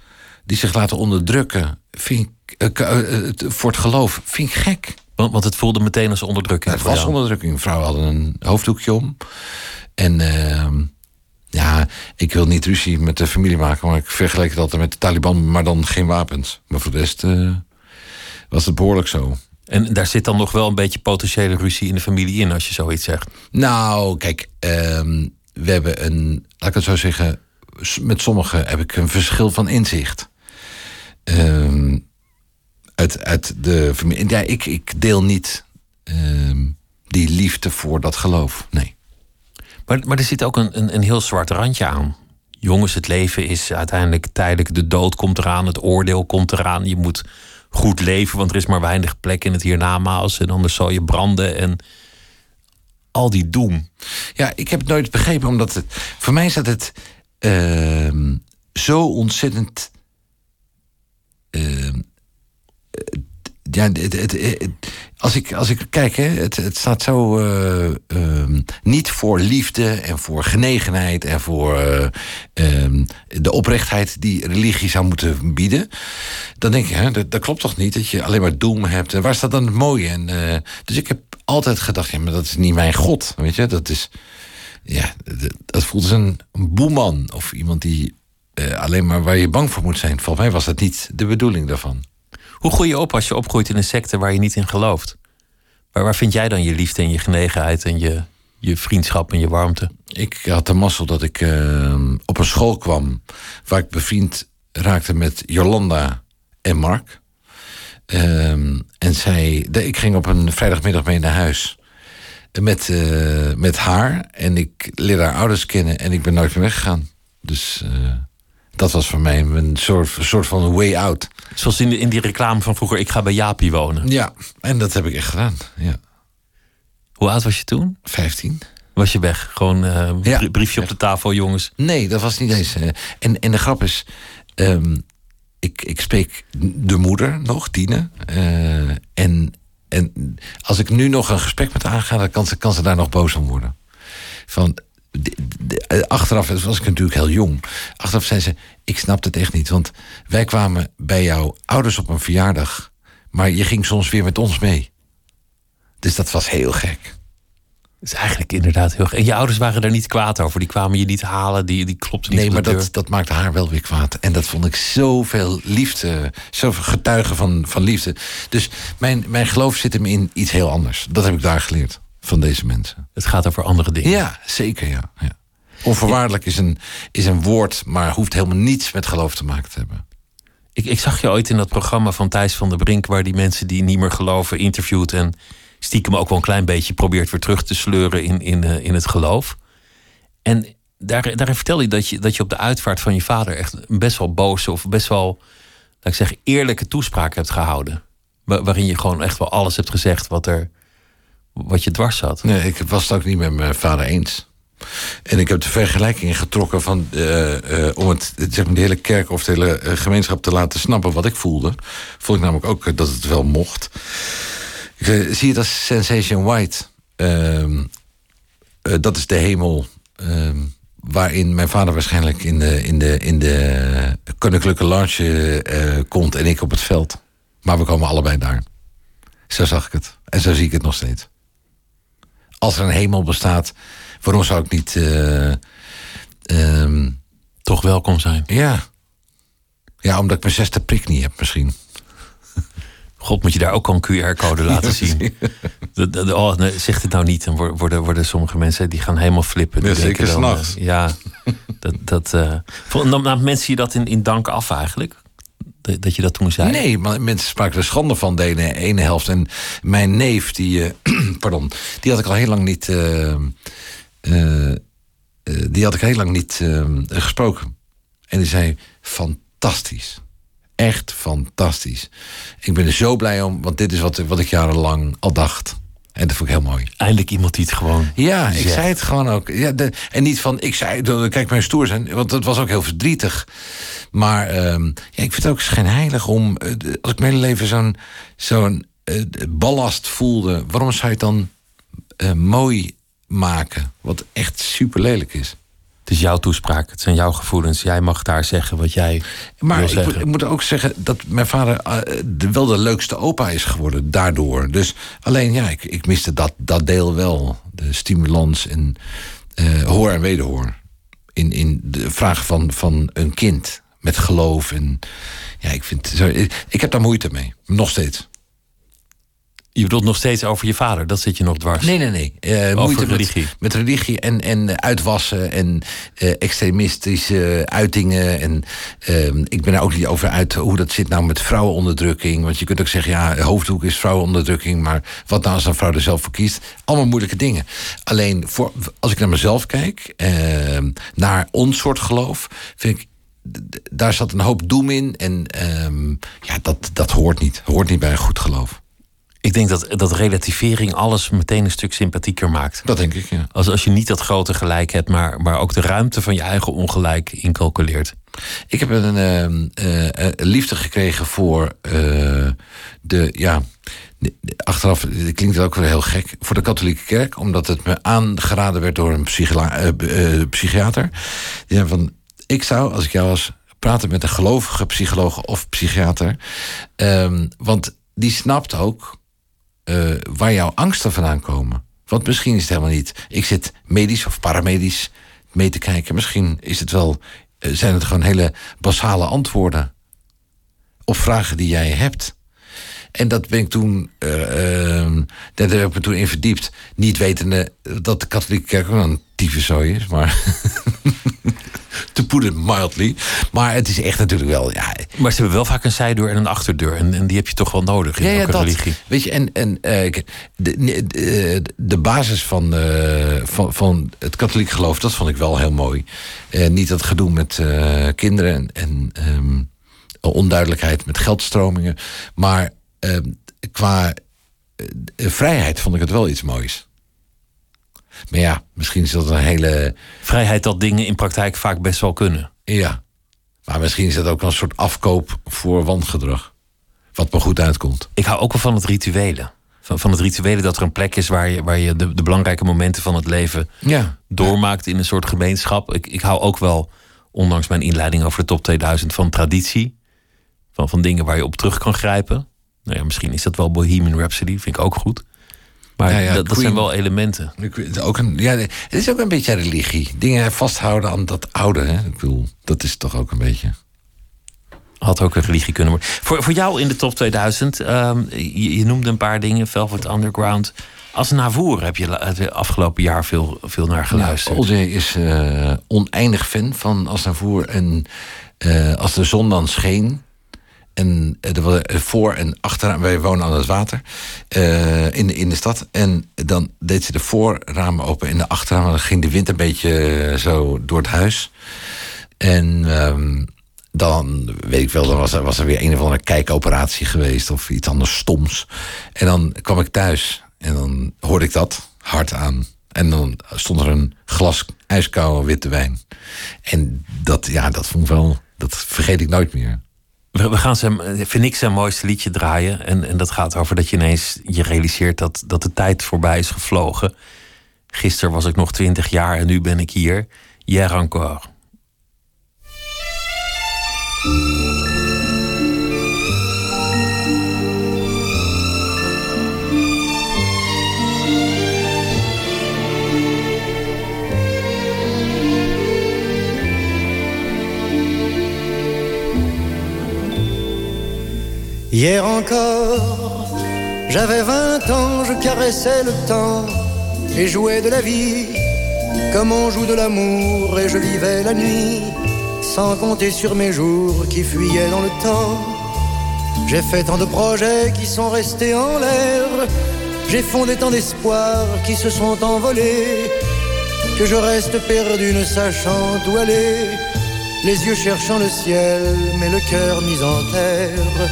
die zich laten onderdrukken vind ik, eh, eh, voor het geloof, vind ik gek. Want, want het voelde meteen als onderdrukking. Het was jou. onderdrukking. Vrouwen hadden een hoofddoekje om. En ehm, ja, ik wil niet ruzie met de familie maken, maar ik vergelijk het altijd met de Taliban, maar dan geen wapens. Maar voor de rest eh, was het behoorlijk zo. En daar zit dan nog wel een beetje potentiële ruzie in de familie in als je zoiets zegt. Nou, kijk, ehm, we hebben een, laat ik het zo zeggen, met sommigen heb ik een verschil van inzicht. Ehm, uit, uit de familie. Ja, ik, ik deel niet ehm, die liefde voor dat geloof. Nee. Maar, maar er zit ook een, een, een heel zwart randje aan. Jongens, het leven is uiteindelijk tijdelijk. De dood komt eraan, het oordeel komt eraan. Je moet goed leven, want er is maar weinig plek in het hiernamaals. En anders zal je branden en al die doem. Ja, ik heb het nooit begrepen, omdat het, voor mij staat het ehm, zo ontzettend. ehm, eh, ja, als, ik, als ik kijk, hè, het, staat zo eh, ehm, niet voor liefde en voor genegenheid en voor eh, ehm, de oprechtheid die religie zou moeten bieden. Dan denk je, hè, dat, dat klopt toch niet dat je alleen maar doem hebt. Waar staat dan het mooie? En, eh, dus ik heb altijd gedacht, ja, maar dat is niet mijn God. Weet je, dat is. Ja, dat, voelt als een, boeman of iemand die alleen maar waar je bang voor moet zijn. Volgens mij was dat niet de bedoeling daarvan. Hoe groei je op als je opgroeit in een secte waar je niet in gelooft? Waar, waar vind jij dan je liefde en je genegenheid en je, je vriendschap en je warmte? Ik had de mazzel dat ik eh, op een school kwam waar ik bevriend raakte met Jolanda en Mark. Ehm, en zij, ik ging op een vrijdagmiddag mee naar huis. met, eh, met haar. En ik leerde haar ouders kennen en ik ben nooit meer weggegaan. Dus eh, dat was voor mij een soort, soort van way out. Zoals in, de, in die reclame van vroeger, ik ga bij Jaapie wonen. Ja, en dat heb ik echt gedaan. Ja. Hoe oud was je toen? 15. Was je weg? Gewoon uh, Ja. briefje op de tafel, jongens. Nee, dat was niet eens. eh, en, en de grap is, ehm, ik, ik spreek de moeder nog, Tine. eh, en, en als ik nu nog een gesprek met haar aanga, dan kan ze, kan ze daar nog boos om worden. Van, achteraf was ik natuurlijk heel jong. Achteraf zei ze, ik snap het echt niet. Want wij kwamen bij jouw ouders op een verjaardag. Maar je ging soms weer met ons mee. Dus dat was heel gek. Dat is eigenlijk inderdaad heel... En je ouders waren er niet kwaad over. Die kwamen je niet halen, die, die klopten niet Nee, maar dat, dat maakte haar wel weer kwaad. En dat vond ik zoveel liefde, zoveel getuigen van, van liefde. Dus mijn, mijn geloof zit hem in iets heel anders. Dat heb ik daar geleerd van deze mensen. Het gaat over andere dingen. Ja, zeker ja. ja. Onvoorwaardelijk is een, is een woord, maar hoeft helemaal niets met geloof te maken te hebben. Ik, ik zag je ooit in dat programma van Thijs van der Brink... waar die mensen die niet meer geloven interviewt... en stiekem ook wel een klein beetje probeert weer terug te sleuren in, in, eh, in het geloof. En daar, daar vertelde je dat, je dat je op de uitvaart van je vader... echt een best wel boze of best wel, laat ik zeggen, eerlijke toespraak hebt gehouden. Wa- waarin je gewoon echt wel alles hebt gezegd wat, er, wat je dwars zat. Nee, ik was het ook niet met mijn vader eens. En ik heb de vergelijking getrokken van, eh, eh, om het, zeg maar, de hele kerk of de hele eh, gemeenschap te laten snappen wat ik voelde. Vond ik namelijk ook dat het wel mocht. Ik zie het als Sensation White. Ehm, eh, dat is de hemel ehm, waarin mijn vader waarschijnlijk in de, in de, in de koninklijke lounge komt en ik op het veld. Maar we komen allebei daar. Zo zag ik het. En zo zie ik het nog steeds. Als er een hemel bestaat, waarom zou ik niet. eh, ehm, Toch welkom zijn. ja. Ja, omdat ik mijn zesde prik niet heb, misschien. God, moet je daar ook al een QR-code laten zien. Oh, nee, zeg het nou niet. Dan wor- worden, worden sommige mensen die gaan helemaal flippen. Die Ja, zeker s'nachts. eh, ja, dat. dat nam- namen mensen je dat in, in dank af eigenlijk? Dat, je dat toen zei? Nee, maar mensen spraken er schande van de ene, helft. En mijn neef, die, eh, pardon, die had ik al heel lang niet. eh, eh, die had ik heel lang niet gesproken. En die zei: fantastisch. Echt fantastisch. Ik ben er zo blij om, want dit is wat, wat ik jarenlang al dacht. En dat vond ik heel mooi. Eindelijk iemand die het gewoon. Ja, ik zei het gewoon ook. Ja, de, en niet van, ik zei, kijk mijn stoer zijn, want dat was ook heel verdrietig. Maar ehm, ja, ik vind het ook schijnheilig om, eh, als ik mijn hele leven zo'n zo'n eh, ballast voelde, waarom zou je het dan eh, mooi maken? Wat echt super lelijk is. Het is jouw toespraak, het zijn jouw gevoelens. Jij mag daar zeggen wat jij Maar wil ik moet, zeggen. ik moet ook zeggen dat mijn vader eh, de, wel de leukste opa is geworden daardoor. Dus alleen, ja, ik, ik miste dat, dat deel wel. De stimulans en eh, hoor en wederhoor. In, in de vraag van, van een kind met geloof. En ja, ik vind. Zo, ik, ik heb daar moeite mee. Nog steeds. Je bedoelt nog steeds over je vader, dat zit je nog dwars. Nee, nee, nee. Eh, moeite religie. Met, met religie en, en uitwassen en eh, extremistische uitingen. En ehm, ik ben er ook niet over uit hoe dat zit nou met vrouwenonderdrukking. Want je kunt ook zeggen, ja, hoofddoek is vrouwenonderdrukking. Maar wat nou als een vrouw er zelf voor kiest? Allemaal moeilijke dingen. Alleen voor, als ik naar mezelf kijk, ehm, naar ons soort geloof, vind ik. Daar zat een hoop doem in. En ehm, ja, dat, dat hoort niet. Hoort niet bij een goed geloof. Ik denk dat, dat relativering alles meteen een stuk sympathieker maakt. Dat denk ik, ja. Als, als je niet dat grote gelijk hebt, maar, maar ook de ruimte van je eigen ongelijk incalculeert. Ik heb een ehm, eh, eh, liefde gekregen voor eh, de, ja, de- de- achteraf dit klinkt het ook weer heel gek, voor de katholieke kerk, omdat het me aangeraden werd door een psychiater. Die zei van, ik zou, als ik jou was, praten met een gelovige psycholoog of psychiater, Ehm, want die snapt ook eh, waar jouw angsten vandaan komen. Want misschien is het helemaal niet. Ik zit medisch of paramedisch mee te kijken. Misschien is het wel, eh, zijn het gewoon hele basale antwoorden op vragen die jij hebt. En dat ben ik toen, eh, ehm, daar heb ik me toen in verdiept. Niet wetende dat de katholieke kerk ook een tyfuszooi is, maar... to put it mildly. Maar het is echt natuurlijk wel... Ja, Maar ze hebben wel vaak een zijdeur en een achterdeur. En, en die heb je toch wel nodig in ja, ja, elke dat. religie. Weet je, en, en eh, de, de, de basis van, eh, van, van het katholiek geloof, dat vond ik wel heel mooi. Niet dat gedoe met kinderen en, en ehm, onduidelijkheid met geldstromingen. Maar ehm, qua eh, vrijheid vond ik het wel iets moois. Maar ja, misschien is dat een hele. Vrijheid dat dingen in praktijk vaak best wel kunnen. Ja. Maar misschien is dat ook een soort afkoop voor wangedrag. Wat me goed uitkomt. Ik hou ook wel van het rituele. Van, van het rituele dat er een plek is waar je, waar je de, de belangrijke momenten van het leven Ja. doormaakt in een soort gemeenschap. Ik, ik hou ook wel, ondanks mijn inleiding over de top 2000, van traditie. Van, van dingen waar je op terug kan grijpen. Nou ja, misschien is dat wel Bohemian Rhapsody, vind ik ook goed. Maar Ja, ja, dat, dat Queen. zijn wel elementen. Ook een, ja, het is ook een beetje religie. Dingen vasthouden aan dat oude. Hè? Ik bedoel, dat is toch ook een beetje. Had ook een religie kunnen worden. Voor, voor jou in de top 2000, ehm, je, je noemde een paar dingen. Velvet Underground. Als Navour heb je het afgelopen jaar veel, veel naar geluisterd. Olje is eh, oneindig fan van Asnavoer. En eh, als de zon dan scheen. En eh, er was eh, voor en achteraan. Wij wonen aan het water. eh, in, de, in de stad. En dan deed ze de voorramen open. En de achterramen. Dan ging de wind een beetje zo door het huis. En ehm, dan weet ik wel, dan was er, was er weer een of andere kijkoperatie geweest of iets anders stoms. En dan kwam ik thuis en dan hoorde ik dat hard aan. En dan stond er een glas ijskoude witte wijn. En dat, ja, dat vond ik wel, dat vergeet ik nooit meer. We, gaan vind ik zijn mooiste liedje draaien. En, en dat gaat over dat je ineens je realiseert dat, dat de tijd voorbij is gevlogen. Gisteren was ik nog twintig jaar en nu ben ik hier. Hier encore. Hier encore, j'avais vingt ans, je caressais le temps et jouais de la vie comme on joue de l'amour et je vivais la nuit sans compter sur mes jours qui fuyaient dans le temps. J'ai fait tant de projets qui sont restés en l'air, j'ai fondé tant d'espoirs qui se sont envolés que je reste perdu ne sachant où aller, les yeux cherchant le ciel mais le cœur mis en terre.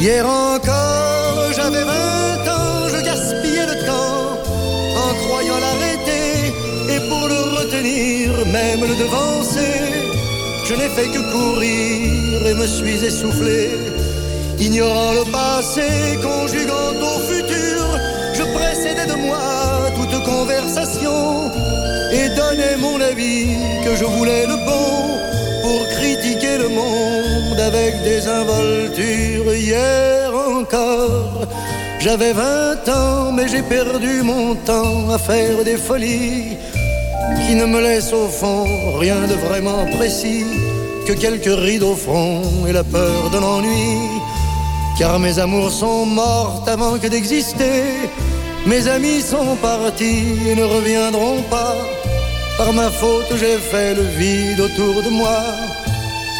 Hier encore, j'avais vingt ans, je gaspillais le temps en croyant l'arrêter et pour le retenir, même le devancer. Je n'ai fait que courir et me suis essoufflé, ignorant le passé, conjuguant au futur. Je précédais de moi toute conversation et donnais mon avis que je voulais le bon le monde avec des involtures. Hier encore, j'avais vingt ans, mais j'ai perdu mon temps à faire des folies qui ne me laissent au fond rien de vraiment précis que quelques rides au front et la peur de l'ennui. Car mes amours sont mortes avant que d'exister. Mes amis sont partis et ne reviendront pas. Par ma faute, j'ai fait le vide autour de moi.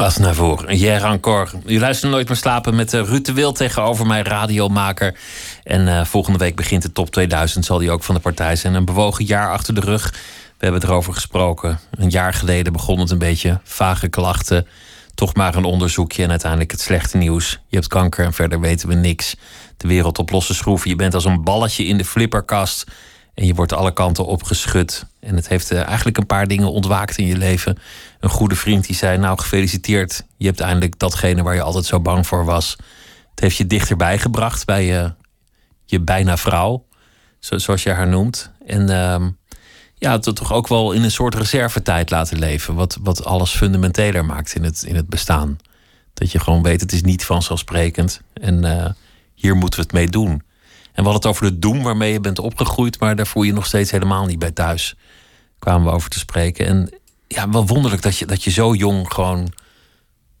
Asnavour, hier encore. U luistert Nooit meer slapen met uh, Ruud de Wild tegenover mij, radiomaker. En uh, volgende week begint de top 2000, zal die ook van de partij zijn. Een bewogen jaar achter de rug. We hebben erover gesproken. Een jaar geleden begon het een beetje. Vage klachten, toch maar een onderzoekje en uiteindelijk het slechte nieuws. Je hebt kanker en verder weten we niks. De wereld op losse schroeven. Je bent als een balletje in de flipperkast. En je wordt alle kanten opgeschud. En het heeft uh, eigenlijk een paar dingen ontwaakt in je leven. Een goede vriend die zei: Nou, gefeliciteerd. Je hebt eindelijk datgene waar je altijd zo bang voor was. Het heeft je dichterbij gebracht bij uh, je bijna vrouw, zo, zoals je haar noemt. En ehm, ja, het toch ook wel in een soort reservetijd laten leven. Wat, wat alles fundamenteler maakt in het, in het bestaan. Dat je gewoon weet, het is niet vanzelfsprekend. En eh, hier moeten we het mee doen. En we hadden het over de doem waarmee je bent opgegroeid, maar daar voel je nog steeds helemaal niet bij thuis. Kwamen we over te spreken. En ja, wel wonderlijk dat je, dat je zo jong gewoon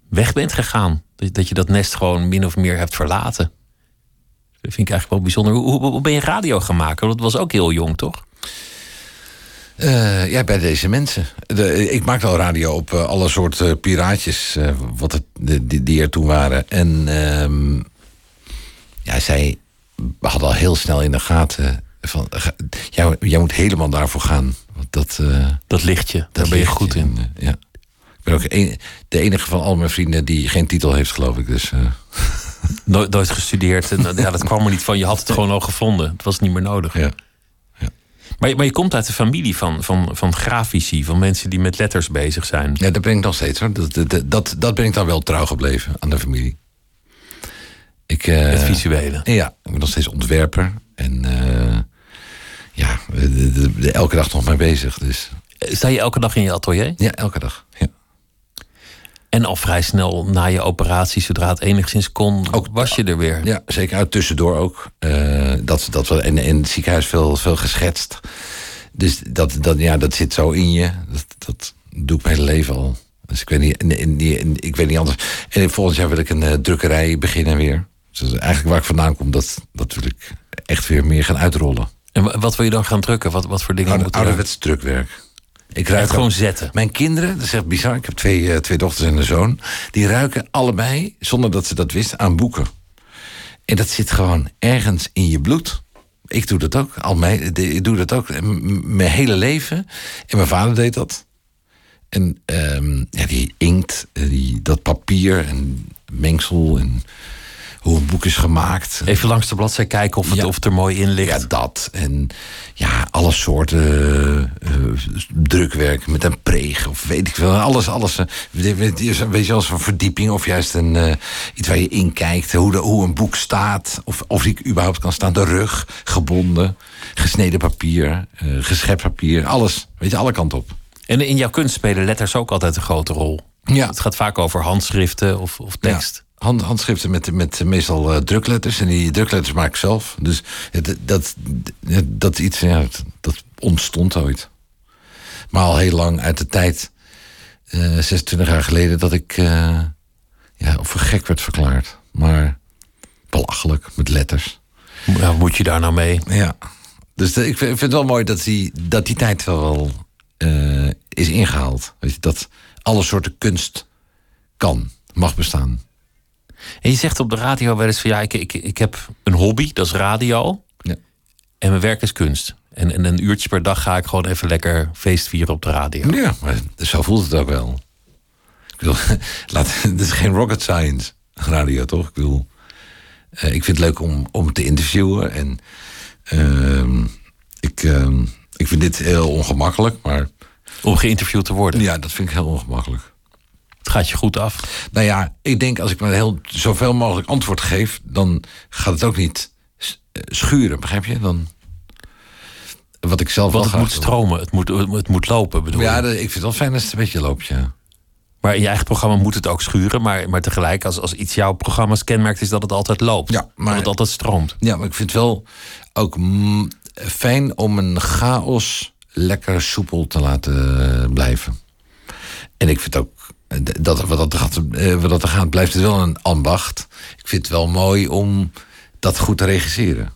weg bent gegaan. Dat, je dat nest gewoon min of meer hebt verlaten. Dat vind ik eigenlijk wel bijzonder. Hoe, ben je radio gaan maken? Dat was ook heel jong, toch? Uh, ja, bij deze mensen. De, ik maakte al radio op uh, alle soorten uh, piraatjes wat het, die, die, er toen waren. En ehm, ja, zij hadden al heel snel in de gaten van... jij, jij moet helemaal daarvoor gaan. Want dat, dat ligt je, daar ben je goed in. ja. Ik ben ook een, de enige van al mijn vrienden die geen titel heeft, geloof ik. Dus, nooit, nooit gestudeerd. En, ja, dat kwam er niet van. Je had het gewoon al gevonden. Het was niet meer nodig. Ja. Maar, maar je komt uit de familie van, van, van grafici, van mensen die met letters bezig zijn. Ja, dat ben ik nog steeds hoor. Dat, dat, dat, dat ben ik dan wel trouw gebleven aan de familie. Ik, uh, het visuele. Ja, ik ben nog steeds ontwerper. En uh, ja, de, de, de, elke dag nog mee bezig. Dus. Sta je elke dag in je atelier? Ja, elke dag. Ja. En al vrij snel na je operatie, zodra het enigszins kon, ook, was je er weer. Ja, zeker. Uit tussendoor ook. Uh, dat, dat we in, in het ziekenhuis veel, veel geschetst. Dus dat, dat, ja, dat zit zo in je. Dat, dat doe ik mijn hele leven al. Dus ik weet niet, in, in, in, ik weet niet anders. En volgend jaar wil ik een uh, drukkerij beginnen weer. Dus eigenlijk waar ik vandaan kom, dat, dat wil ik echt weer meer gaan uitrollen. En wat wil je dan gaan drukken? Wat, wat voor dingen Oude, moet Ouderwets drukwerk. Ik ruik gewoon zetten. Mijn kinderen, dat is echt bizar. Ik heb twee, uh, twee dochters en een zoon. Die ruiken allebei, zonder dat ze dat wisten, aan boeken. En dat zit gewoon ergens in je bloed. Ik doe dat ook. Al mijn, ik doe dat ook mijn hele leven. En mijn vader deed dat. En um, ja, die inkt, die, dat papier en mengsel en hoe een boek is gemaakt. Even langs de bladzij kijken of het, Ja. of het er mooi in ligt. Ja, dat. En ja, alle soorten eh, drukwerk met een preeg of weet ik veel. Alles, alles. eh, weet je, als een verdieping of juist een, eh, iets waar je in kijkt. Hoe, de, hoe een boek staat. Of, of die überhaupt kan staan. De rug, gebonden, gesneden papier, geschept papier. Alles. Weet je, alle kanten op. En in jouw kunst spelen letters ook altijd een grote rol. Ja. Het gaat vaak over handschriften of, of tekst. Ja. Hand, handschriften met, met meestal eh, drukletters. En die drukletters maak ik zelf. Dus het, dat, dat, iets, ja, dat, dat ontstond ooit. Maar al heel lang uit de tijd, eh 26 jaar geleden, dat ik eh, ja, voor gek werd verklaard. Maar belachelijk, met letters. Ja, moet je daar nou mee? Ja. Dus de- ik vind, het wel mooi dat die, dat die tijd wel is ingehaald. Weet je, dat alle soorten kunst kan, mag bestaan. En je zegt op de radio wel eens van ja, ik, ik, ik heb een hobby, dat is radio. Ja. En mijn werk is kunst. En, en een uurtje per dag ga ik gewoon even lekker feest vieren op de radio. Ja, maar zo voelt het ook wel. Ik bedoel, laat, het is geen rocket science radio, toch? Ik bedoel, eh, ik vind het leuk om, om te interviewen. En ehm, ik, ehm, ik vind dit heel ongemakkelijk, maar Om geïnterviewd te worden. ja, dat vind ik heel ongemakkelijk. Het gaat je goed af. Nou ja, ik denk als ik maar heel zoveel mogelijk antwoord geef, dan gaat het ook niet eh, schuren, begrijp je? Dan, wat ik zelf Want het moet stromen, het moet, het moet lopen bedoel Ja, ik vind het wel fijn als het een beetje loopt, ja. Maar in je eigen programma moet het ook schuren. Maar, maar tegelijk, als, als iets jouw programma's kenmerkt, is dat het altijd loopt. Ja, maar- Dat het altijd stroomt. Ja, maar ik vind het wel ook fijn om een chaos lekker soepel te laten blijven. En ik vind ook eh, dat wat dat er gaat, eh, wat dat er gaat, blijft het wel een ambacht. Ik vind het wel mooi om dat goed te regisseren.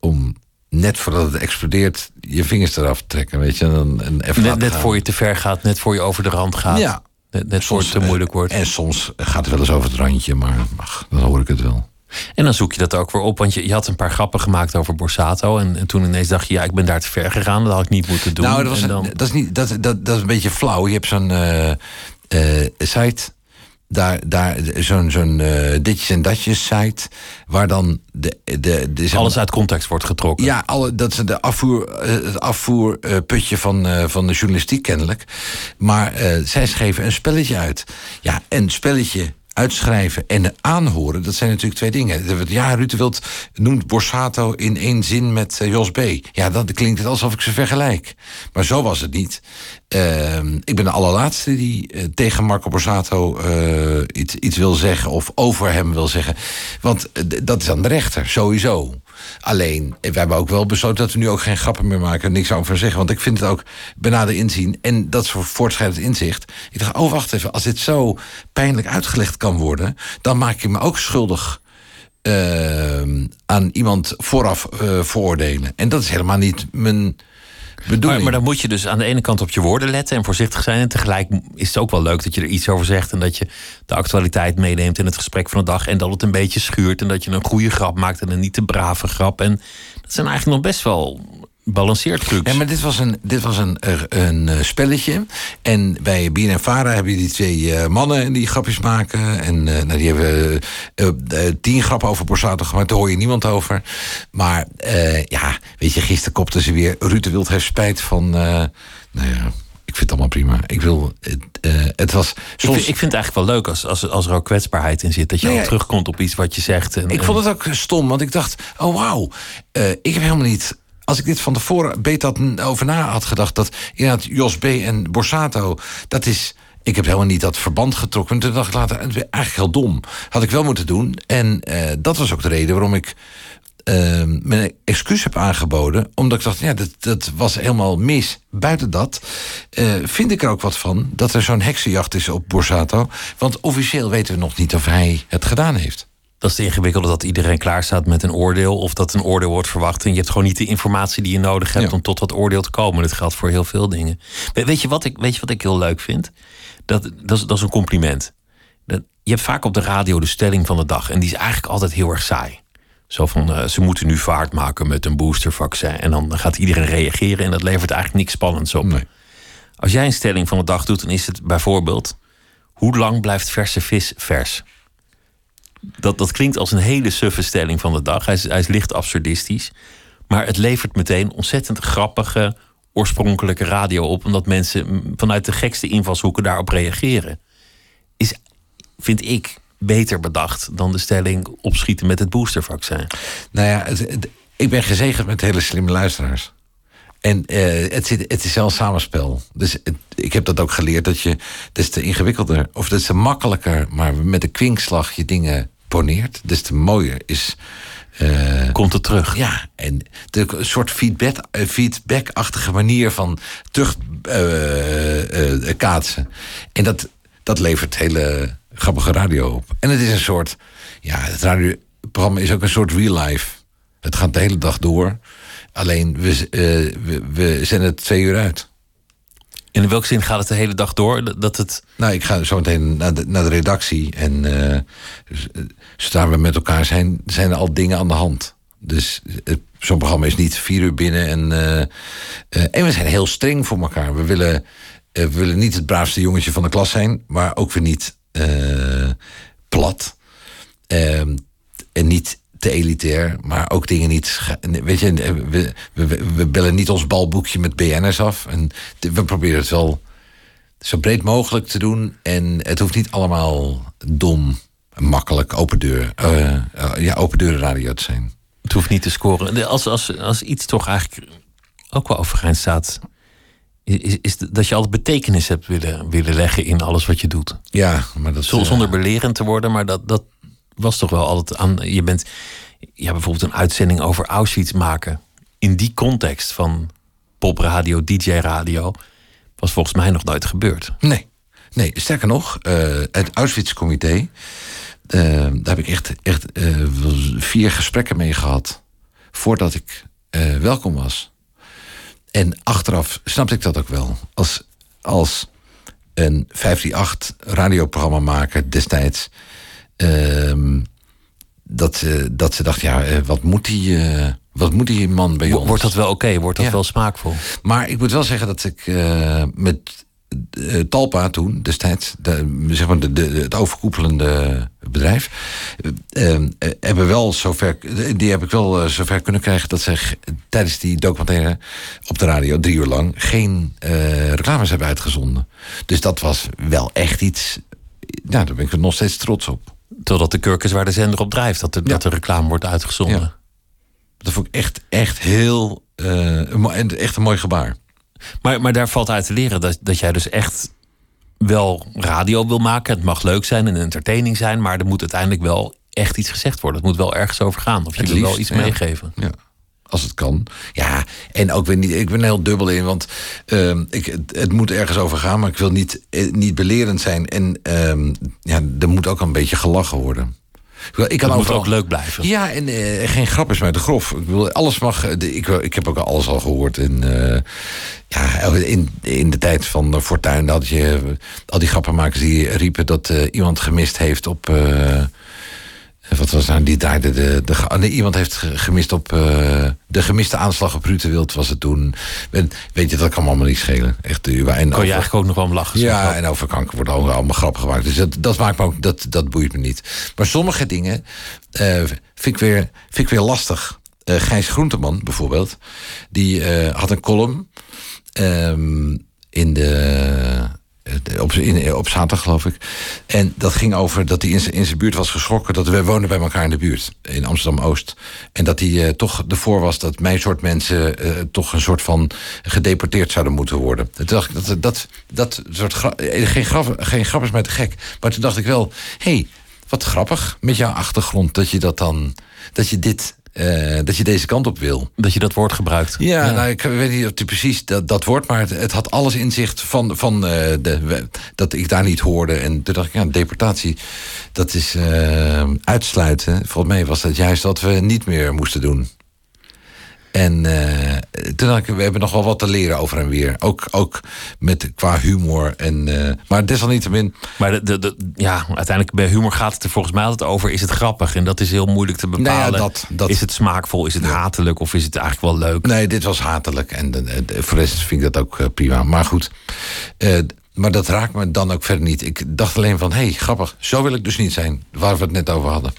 Om net voordat het explodeert je vingers eraf te trekken, weet je, en dan en even Net, net voor je te ver gaat, net voor je over de rand gaat. Ja. Net, net voor het te eh, moeilijk wordt. En soms gaat het wel eens over het randje, maar ach, dan hoor ik het wel. En dan zoek je dat ook weer op. Want je, je had een paar grappen gemaakt over Borsato. En, en toen ineens dacht je, ja, ik ben daar te ver gegaan. Dat had ik niet moeten doen. Nou, dat, was En een- dan, dat, is niet, dat, dat, dat is een beetje flauw. Je hebt zo'n eh, eh, site, daar, daar, zo'n zo'n eh, ditjes en datjes site, waar dan de, de, de, alles uit context wordt getrokken. Ja, alle, dat is de afvoer, het afvoerputje van, van de journalistiek kennelijk. Maar zij schreven een spelletje uit. Ja, een spelletje uitschrijven en aanhoren, dat zijn natuurlijk twee dingen. Ja, Ruud noemt Borsato in één zin met eh, Jos B. Ja, dan klinkt het alsof ik ze vergelijk. Maar zo was het niet. Ehm, ik ben de allerlaatste die eh, tegen Marco Borsato uh, iets, iets wil zeggen of over hem wil zeggen. Want dat is aan de rechter, sowieso. Alleen, we hebben ook wel besloten dat we nu ook geen grappen meer maken. Niks over zeggen. Want ik vind het ook benader inzien. En dat soort voortschrijdend inzicht. Ik dacht, oh wacht even. Als dit zo pijnlijk uitgelegd kan worden. dan maak ik me ook schuldig. Uh, aan iemand vooraf uh, veroordelen. En dat is helemaal niet mijn maar, maar, dan moet je dus aan de ene kant op je woorden letten en voorzichtig zijn. En tegelijk is het ook wel leuk dat je er iets over zegt. En dat je de actualiteit meeneemt in het gesprek van de dag. En dat het een beetje schuurt. En dat je een goede grap maakt en een niet te brave grap. En dat zijn eigenlijk nog best wel balanceert trucs. Ja, maar dit was een, dit was een, een, eh, spelletje. En bij en Vara heb je die twee uh, mannen die grapjes maken. En uh, nou, die hebben uh, tien grappen over Borsato gemaakt. Daar hoor je niemand over. Maar ja, weet je, gisteren kopten ze weer... Ruud de Wild heeft spijt van... nou ja, ik vind het allemaal prima. Ik wil, het, het was soms... ik, vind, ik, vind, het eigenlijk wel leuk als, als, als er ook kwetsbaarheid in zit. Dat je nee, nou terugkomt op iets wat je zegt. En, ik vond het ook stom, want ik dacht, oh wauw, ik heb helemaal niet als ik dit van tevoren beter had over na had gedacht... dat inderdaad Jos B. en Borsato, dat is... Ik heb helemaal niet dat verband getrokken. Toen dacht ik later, eigenlijk heel dom. Had ik wel moeten doen. En uh, dat was ook de reden waarom ik uh, mijn excuus heb aangeboden. Omdat ik dacht, ja, dat, dat was helemaal mis. Buiten dat uh, vind ik er ook wat van... dat er zo'n heksenjacht is op Borsato. Want officieel weten we nog niet of hij het gedaan heeft dat is het ingewikkelde dat iedereen klaar staat met een oordeel. Of dat een oordeel wordt verwacht. En je hebt gewoon niet de informatie die je nodig hebt om tot dat oordeel te komen. Dat geldt voor heel veel dingen. Weet je wat ik, weet je wat ik heel leuk vind? Dat, dat, is, dat is een compliment. Dat, je hebt vaak op de radio de stelling van de dag. En die is eigenlijk altijd heel erg saai. Zo van, uh, ze moeten nu vaart maken met een boostervaccin. En dan gaat iedereen reageren. En dat levert eigenlijk niks spannends op. Nee. Als jij een stelling van de dag doet, dan is het bijvoorbeeld... hoe lang blijft verse vis vers? Dat, dat klinkt als een hele suffe stelling van de dag. Hij is, hij is licht absurdistisch. Maar het levert meteen ontzettend grappige, oorspronkelijke radio op. Omdat mensen vanuit de gekste invalshoeken daarop reageren. Is, vind ik, beter bedacht dan de stelling opschieten met het boostervaccin. Nou ja, ik ben gezegend met hele slimme luisteraars. En uh, het, zit, het is wel een samenspel. Dus ik heb dat ook geleerd dat je. Is te ingewikkelder of is te makkelijker, maar met een kwinkslag je dingen poneert, des te mooier is. Uh, Komt het terug? Ja, en de soort feedback, uh, feedback-achtige manier van terug uh, kaatsen. En dat, dat levert hele grappige radio op. En het is een soort. Ja, het radioprogramma is ook een soort real life. Het gaat de hele dag door. Alleen we, we, we zenden het twee uur uit in welke zin gaat het de hele dag door? Dat het... Nou, ik ga zo meteen naar de, naar de redactie. En uh, zodra we met elkaar zijn, zijn er al dingen aan de hand. Dus zo'n programma is niet vier uur binnen. En, en we zijn heel streng voor elkaar. We willen, we willen niet het braafste jongetje van de klas zijn, maar ook weer niet plat. Ehm, en niet te elitair, maar ook dingen niet. Weet je, we, we, we bellen niet ons balboekje met BN'ers af. En we proberen het wel zo breed mogelijk te doen. En het hoeft niet allemaal dom, makkelijk, open deur. Uh, ja, open deuren radio te zijn. Het hoeft niet te scoren. Als, als, als iets toch eigenlijk ook wel overeind staat. Is, is dat je altijd betekenis hebt willen, willen leggen in alles wat je doet. Ja, maar dat Zonder belerend te worden, maar dat, dat, was toch wel altijd aan. Je bent ja, bijvoorbeeld een uitzending over Auschwitz maken. In die context van popradio, DJ-radio. Was volgens mij nog nooit gebeurd. Nee, nee sterker nog, uh, het Auschwitz-comité. Uh, daar heb ik echt, echt uh, vier gesprekken mee gehad. Voordat ik welkom was. En achteraf snapte ik dat ook wel. Als, als een 538 radioprogramma maken destijds dat, ze, dat ze dacht, ja, eh, wat moet die, uh, wat moet die man bij ons? Wordt dat wel oké? Wordt dat wel smaakvol? Maar ik moet wel zeggen dat ik uh, met Talpa toen, destijds, de, zeg maar de, de, het overkoepelende bedrijf, ehm, hebben wel zover, die heb ik wel zover kunnen krijgen dat ze tijdens die documentaire op de radio, drie uur lang, geen reclames hebben uitgezonden. Dus dat was wel echt iets daar ben ik er nog steeds trots op. Totdat de kurk is waar de zender op drijft. Dat de, dat de reclame wordt uitgezonden. Ja. Dat vond ik echt, echt heel... en echt een mooi gebaar. Maar, maar daar valt uit te leren dat, dat jij dus echt wel radio wil maken. Het mag leuk zijn en entertaining zijn. Maar er moet uiteindelijk wel echt iets gezegd worden. Het moet wel ergens over gaan. Of je wil wel iets ja. meegeven. Ja, als het kan. Ja, en ook weer niet. Ik ben heel dubbel in, want ehm, ik, het, het moet ergens over gaan, maar ik wil niet, eh, niet belerend zijn. En ehm, ja, er moet ook een beetje gelachen worden. Ik, wil- kan Het moet overal- ook leuk blijven. Ja, en eh, geen grap is met de grof. Ik bedoel, alles mag. eh, de- ik, ik heb ook alles al gehoord. In, eh, ja, in, in de tijd van de Fortuin had je al die grappenmakers die riepen dat iemand gemist heeft op. eh, wat was nou, die draaide de. de ge- nee, iemand heeft ge- gemist op. eh, de gemiste aanslag op Rutenwild was het toen. En, weet je, dat kan me allemaal niet schelen. Echt, uh, en Kon je over- eigenlijk ook nog wel om lachen. ja, en over kanker worden allemaal, allemaal grappen gemaakt. Dus dat, dat maakt me ook, dat, dat boeit me niet. Maar sommige dingen eh, vind, ik weer, vind ik weer lastig. Eh, Gijs Groenteman bijvoorbeeld, die eh, had een column ehm, in de. De- Op, in, op zaterdag, geloof ik. En dat ging over dat hij in zijn, buurt was geschrokken. dat we wonen bij elkaar in de buurt, in Amsterdam Oost. En dat hij eh, toch ervoor was dat mijn soort mensen. eh, toch een soort van gedeporteerd zouden moeten worden. Dacht ik dat, dat, dat soort. eh, geen, grap, geen grap is mij te gek. Maar toen dacht ik wel. hé, hey, wat grappig met jouw achtergrond dat je dat dan. dat je dit. Eh, dat je deze kant op wil. Dat je dat woord gebruikt. Ja, Nou, ik weet niet of het precies dat, dat wordt, maar het, het had alles in zicht van, van eh, de, dat ik daar niet hoorde. En toen dacht ik, ja, deportatie, dat is eh, uitsluiten. Volgens mij was dat juist wat we niet meer moesten doen. En eh, toen ik, we hebben nog wel wat te leren over en weer. Ook, ook met, qua humor. En, eh, maar desalniettemin, Maar de, de, de- ja, uiteindelijk bij humor gaat het er volgens mij altijd over. Is het grappig? En dat is heel moeilijk te bepalen. Nou ja, dat- dat- Is het smaakvol? Is het hatelijk? Of is het eigenlijk wel leuk? Nee, dit was hatelijk. En eh, voor de rest vind ik dat ook prima. Maar goed, maar dat raakt me dan ook verder niet. Ik dacht alleen van, hé, hey, grappig. Zo wil ik dus niet zijn. Waar we het net over hadden.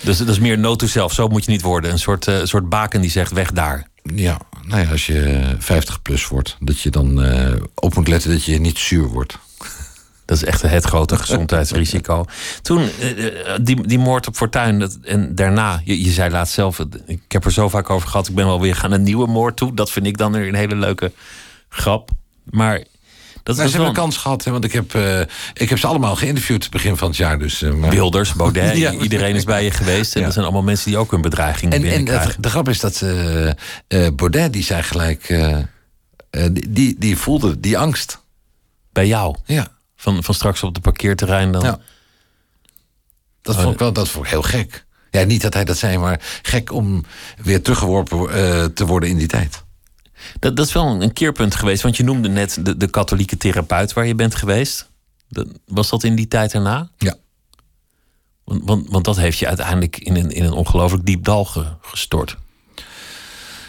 Dus dat is meer note to self. Zo moet je niet worden. Een soort, eh, soort baken die zegt weg daar. Ja, nou ja, als je 50 plus wordt, dat je dan eh, op moet letten dat je niet zuur wordt. Dat is echt het grote gezondheidsrisico. Toen, eh, eh, die, die moord op Fortuin, dat, en daarna, je, je zei laatst zelf, ik heb er zo vaak over gehad, ik ben wel weer gaan een nieuwe moord toe. Dat vind ik dan weer een hele leuke grap. Maar dat Nou, ze hebben een kans gehad, hè, want ik heb, eh, ik heb ze allemaal geïnterviewd begin van het jaar. Dus, eh, Wilders, Baudet, Ja. iedereen is bij je geweest. En Ja. dat zijn allemaal mensen die ook een bedreiging En, en de, de grap is dat eh, Baudet, die zei gelijk, die, die, die voelde die angst. bij jou. Ja. Van, van straks op de parkeerterrein dan. Ja. Dat vond ik wel dat vond ik heel gek. Ja, niet dat hij dat zei, maar gek om weer teruggeworpen te worden in die tijd. Dat, dat is wel een, keerpunt geweest. Want je noemde net de, de katholieke therapeut waar je bent geweest. Dat, was dat in die tijd erna? Ja. Want, want, want dat heeft je uiteindelijk in een, in een ongelooflijk diep dal ge- gestort.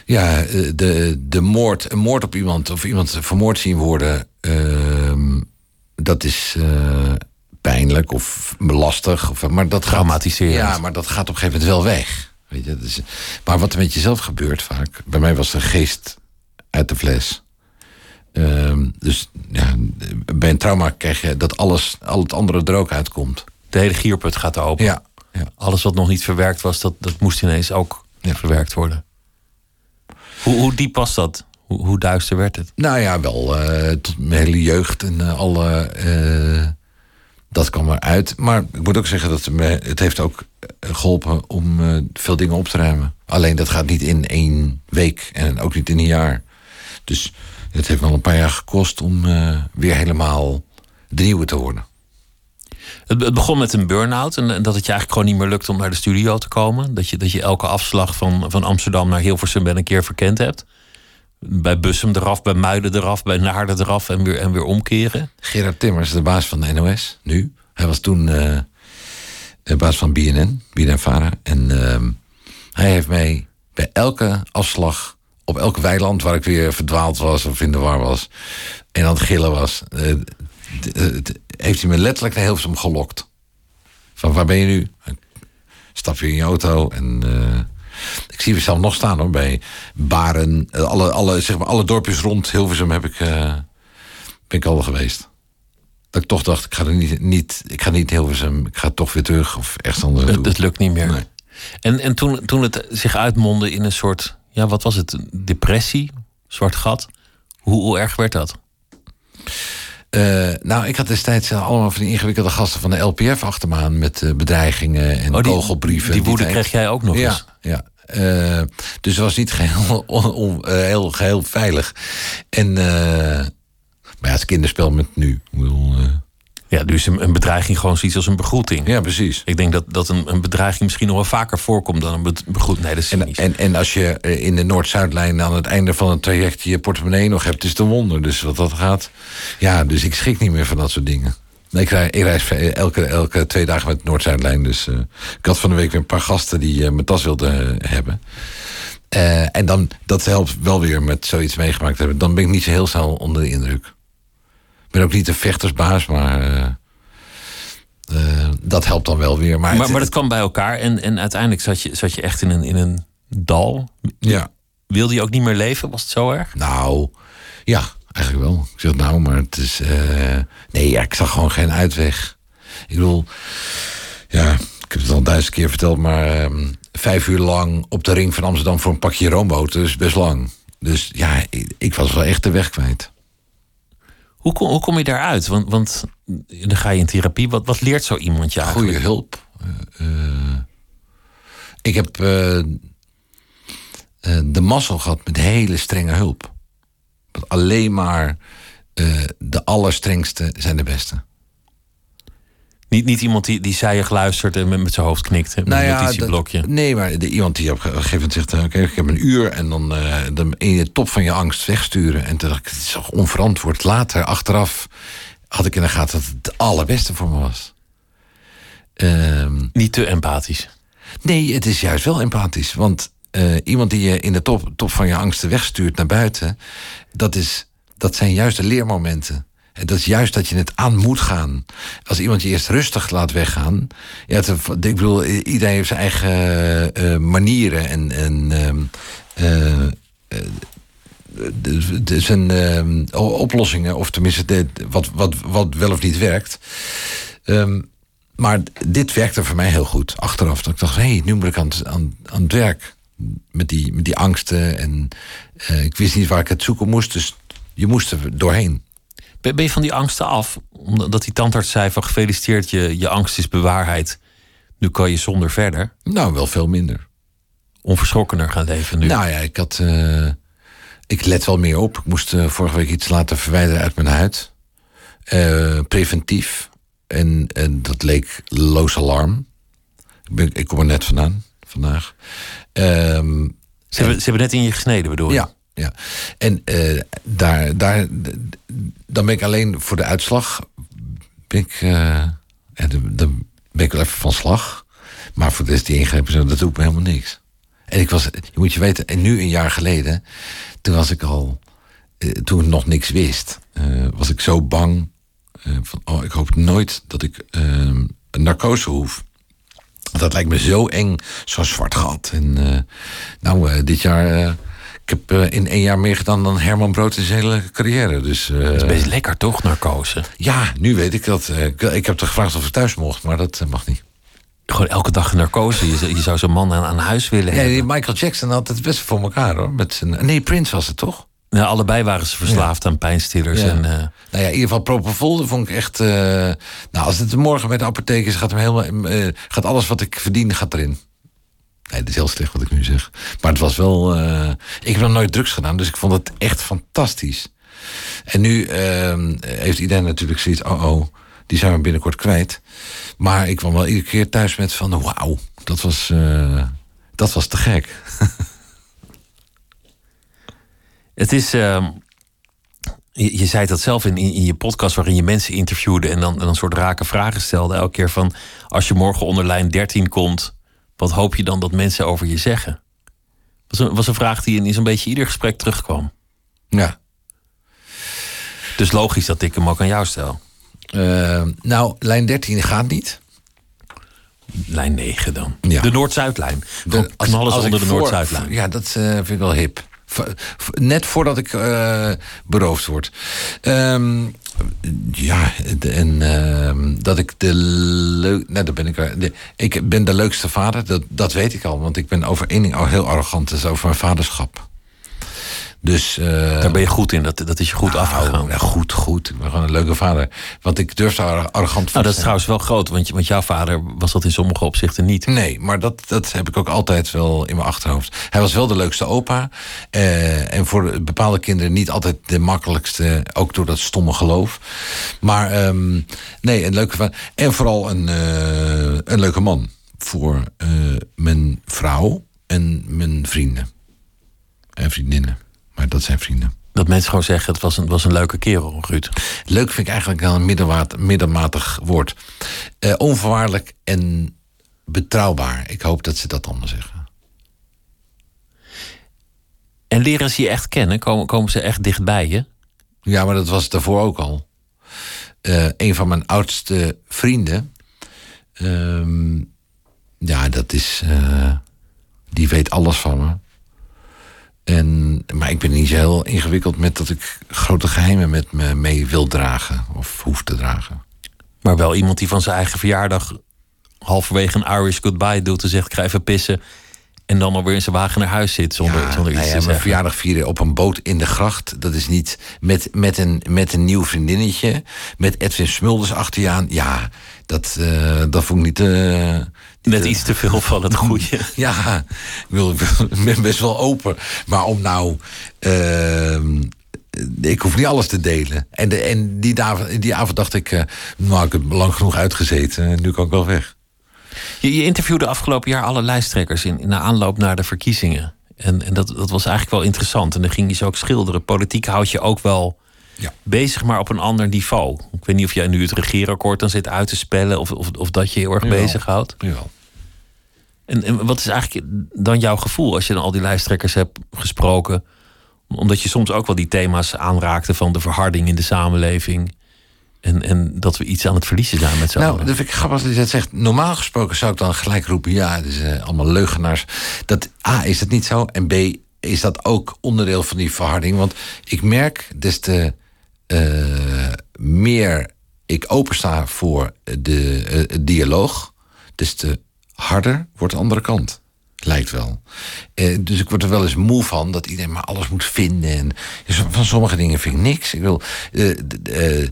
Ja, eh, de, de moord, een moord op iemand of iemand vermoord zien worden, ehm, dat is eh, pijnlijk of lastig. Of, maar dat gaat, Traumatiserend. Ja, maar dat gaat op een gegeven moment wel weg. Weet je, dat is, maar wat er met jezelf gebeurt vaak, bij mij was de geest uit de fles. Ehm, dus ja, bij een trauma krijg je dat alles, al het andere er ook uitkomt. De hele gierput gaat open. Ja, ja. Alles wat nog niet verwerkt was, dat, dat moest ineens ook Ja. verwerkt worden. Hoe, hoe diep was dat? Hoe, hoe duister werd het? Nou ja, wel tot mijn hele jeugd en eh, alle. eh, dat kwam eruit. Maar ik moet ook zeggen dat het me, het heeft ook eh, geholpen om veel dingen op te ruimen. Alleen dat gaat niet in één week en ook niet in een jaar. Dus het heeft wel een paar jaar gekost om eh, weer helemaal de nieuwe te worden. Het, het begon met een burn-out en, en dat het je eigenlijk gewoon niet meer lukt om naar de studio te komen. Dat je, dat je elke afslag van, van Amsterdam naar Hilversum wel een keer verkend hebt. Bij Bussum eraf, bij Muiden eraf, bij Naarden eraf en weer, en weer omkeren. Gerard Timmers, de baas van de NOS, nu. Hij was toen eh, de baas van BNN, BNN-Vara. En ehm, hij heeft mij bij elke afslag, op elk weiland waar ik weer verdwaald was of in de war was... en aan het gillen was, eh, eh, heeft hij me letterlijk naar Hilversum gelokt. Van waar ben je nu? Stap je in je auto en... eh, ik zie mezelf nog staan hoor, bij Baren. Alle, alle, zeg maar, alle dorpjes rond Hilversum heb ik, ben ik al geweest. dat ik toch dacht, ik ga er niet, niet ik ga niet veel, ik ga toch weer terug of ergens anders Het, het lukt niet meer. Nee. En, en toen, toen het zich uitmondde in een soort, ja, wat was het? Depressie? Zwart gat? Hoe, hoe erg werd dat? Eh, nou, ik had destijds eh, allemaal van die ingewikkelde gasten van de LPF achter me aan met eh, bedreigingen en Oh, die- kogelbrieven. Die woede kreeg jij ook nog ja, eens. Ja, dus het was niet geheel, on- on- eh, heel, geheel veilig. En, maar ja, het kinderspel met nu. Ik bedoel, Ja, dus een, een bedreiging gewoon zoiets als een begroeting. ja, precies. Ik denk dat, dat een, een bedreiging misschien nog wel vaker voorkomt dan een be- begroeting. Nee, dat is En, en, en als je eh, in de Noord-Zuidlijn aan het einde van het traject je portemonnee nog hebt, is het een wonder. Dus wat dat gaat. Ja, dus ik schrik niet meer van dat soort dingen. Nee, ik, reis elke, elke twee dagen met Noord-Zuidlijn. Dus eh, ik had van de week weer een paar gasten die eh, mijn tas wilden hebben. En dan, dat helpt wel weer met zoiets meegemaakt te hebben. Dan ben ik niet zo heel snel onder de indruk. Ik ben ook niet een vechtersbaas, maar eh, eh, dat helpt dan wel weer. Maar, maar, het- maar dat kwam bij elkaar en, en uiteindelijk zat je, zat je echt in een, in een dal. ja. Wilde je ook niet meer leven? Was het zo erg? Nou, ja, eigenlijk wel. Ik zeg nou, maar het is. eh, nee, ja, ik zag gewoon geen uitweg. Ik bedoel, ja, ik heb het al duizend keer verteld, maar ehm, vijf uur lang op de ring van Amsterdam voor een pakje roomboter is best lang. Dus ja, ik, ik was wel echt de weg kwijt. Hoe kom, hoe kom je daaruit? Want, want dan ga je in therapie. Wat, wat leert zo iemand je eigenlijk? Goede hulp. Eh, eh, ik heb eh, de mazzel gehad met hele strenge hulp. Alleen maar de allerstrengste zijn de beste. Niet, niet iemand die, die zijig luistert en met, met zijn hoofd knikt. Met. Nou dat- nee, maar de, iemand die op een gegeven moment zegt... eh, oké, ik heb een uur en dan, eh, in de top van je angst wegsturen. En toen dacht ik, het is toch onverantwoord. Later, achteraf, had ik in de gaten dat het het allerbeste voor me was. Ehm, Niet te empathisch. nee, het is juist wel empathisch. Want eh, iemand die je in de top, top van je angsten wegstuurt naar buiten... Dat, is, dat zijn juist de leermomenten. Dat is juist dat je het aan moet gaan. Als iemand je eerst rustig laat weggaan. Ja, ik bedoel, iedereen heeft zijn eigen eh, manieren en. en ehm, eh, eh, zijn ehm, oplossingen, of tenminste wat, wat, wat wel of niet werkt. Ehm, maar dit werkte voor mij heel goed achteraf. Dat ik dacht, hé, hey, nu moet ik aan, aan, aan het werk. Met die, met die angsten. En eh, ik wist niet waar ik het zoeken moest. Dus je moest er doorheen. Ben, je van die angsten af? Omdat die tandarts zei van gefeliciteerd, je, je angst is bewaarheid. Nu kan je zonder verder Nou, wel veel minder. onverschrokkener gaan leven nu. Nou ja, ik had. eh, ik let wel meer op. Ik moest eh, vorige week iets laten verwijderen uit mijn huid. Eh, preventief. En, en dat leek loos alarm. Ik, ben, ik kom er net vandaan, vandaag. Ehm, ze, hebben, ze hebben net in je gesneden, bedoel je? ja, ja. En eh, daar, daar, dan ben ik alleen voor de uitslag. Ben ik, eh, ja, dan- ben ik wel even van slag. Maar voor de rest die ingrepen, zo, dat doet me helemaal niks. En ik was, je moet je weten, en nu een jaar geleden, toen was ik al, eh, toen ik nog niks wist, was ik zo bang. van, oh, ik hoop nooit dat ik eh, een narcose hoef. Dat lijkt me zo eng, zo'n zwart gat. En nou, dit jaar, ik heb eh, in één jaar meer gedaan dan Herman Brood in zijn hele carrière. Dus eh, Het is best lekker toch, narcose? ja, nu weet ik dat. Eh, ik, ik heb er gevraagd of ik thuis mocht, maar dat mag niet. Gewoon elke dag narcose. Je, zou- je zou zo'n man aan, aan huis willen hebben. die Michael Jackson had het best voor elkaar hoor. Met zijn, nee, Prince was het toch? Nou, allebei waren ze verslaafd aan pijnstillers. Ja. En, eh, Nou ja, in ieder geval Propofol dat vond ik echt... nou, als het morgen bij de apotheek is, gaat, hem helemaal, gaat alles wat ik verdien gaat erin. Nee, is heel slecht wat ik nu zeg. Maar het was wel... eh, ik heb nog nooit drugs gedaan, dus ik vond het echt fantastisch. En nu ehm, heeft iedereen natuurlijk zoiets... Oh, oh, die zijn we binnenkort kwijt. Maar ik kwam wel iedere keer thuis met van... Wauw, dat was, eh, dat was te gek. Het is. ehm, je, zei dat zelf in, in, je podcast, waarin je mensen interviewde en dan, en dan soort rake vragen stelde. Elke keer van: als je morgen onder lijn 13 komt, wat hoop je dan dat mensen over je zeggen? Was een, was een vraag die in, zo'n beetje ieder gesprek terugkwam. Ja. Dus logisch dat ik hem ook aan jou stel. Eh, nou, lijn 13 gaat niet. Lijn 9 dan. Ja. De Noord-Zuidlijn. Als- knallen als onder de Noord-Zuidlijn. Ja, dat eh, vind ik wel hip. Net voordat ik eh, beroofd word. Ehm, Ja, en ehm, dat ik de leuk. Nou, dat ben ik. ik ben de leukste vader, dat, dat weet ik al. Want ik ben over één ding al heel arrogant. Dat is over mijn vaderschap. Dus. eh, Daar ben je goed in, dat, dat is je goed nou, afgegaan. nou, goed, goed. Ik ben gewoon een leuke vader. Want ik durf daar arrogant voor Nou, te dat is trouwens wel groot, want, jouw vader was dat in sommige opzichten niet. Nee, maar dat, dat heb ik ook altijd wel in mijn achterhoofd. Hij was wel de leukste opa. eh, en voor bepaalde kinderen niet altijd de makkelijkste. Ook door dat stomme geloof. Maar ehm, nee, een leuke va- En vooral een, eh, een leuke man. Voor mijn vrouw en mijn vrienden. En vriendinnen. Maar dat zijn vrienden. Dat mensen gewoon zeggen, het was een, was een leuke kerel, Ruud. Leuk vind ik eigenlijk wel een middenmatig woord. Eh, onvoorwaardelijk en betrouwbaar. Ik hoop dat ze dat allemaal zeggen. En leren ze je echt kennen? Komen, komen ze echt dichtbij je? Ja, maar dat was daarvoor ook al. Eh, een van mijn oudste vrienden. ehm, ja, dat is. eh, die weet alles van me. En, maar ik ben niet zo heel ingewikkeld met dat ik grote geheimen met me mee wil dragen. Of hoef te dragen. Maar wel iemand die van zijn eigen verjaardag halverwege een Irish goodbye doet en zegt: ik ga even pissen. En dan alweer in zijn wagen naar huis zit zonder, Ja, zonder iets nou ja, te zeggen. verjaardag vieren op een boot in de gracht. Dat is niet met, met, een, met een nieuw vriendinnetje. Met Edwin Smulders achter je aan. Ja, dat, eh, dat vond ik niet... niet, Net iets te veel van het goede. Ja, ik, ben best wel open. Maar om nou... ehm, ik hoef niet alles te delen. En, de, en die, avond, die avond dacht ik... eh, nou, ik heb lang genoeg uitgezeten. En nu kan ik wel weg. Je, je interviewde afgelopen jaar alle lijsttrekkers in, in de aanloop naar de verkiezingen. En, en dat, dat was eigenlijk wel interessant. En dan ging je ze ook schilderen. Politiek houdt je ook wel Ja. bezig, maar op een ander niveau. Ik weet niet of jij nu het regeerakkoord dan zit uit te spellen... of, of, of dat je heel erg Jawel. bezighoudt. Jawel. En, en wat is eigenlijk dan jouw gevoel als je dan al die lijsttrekkers hebt gesproken? Omdat je soms ook wel die thema's aanraakte van de verharding in de samenleving. En, en dat we iets aan het verliezen zijn met z'n Nou, dat vind ik grappig dat je dat zegt. Normaal gesproken zou ik dan gelijk roepen... ja, het is eh, allemaal leugenaars. Dat, A, is dat niet zo. En B, is dat ook onderdeel van die verharding. Want ik merk des te eh, meer ik opensta voor de eh, dialoog... des te harder wordt de andere kant. Lijkt wel. Eh, dus ik word er wel eens moe van dat iedereen maar alles moet vinden. En dus van sommige dingen vind ik niks. Ik, wil, eh, eh,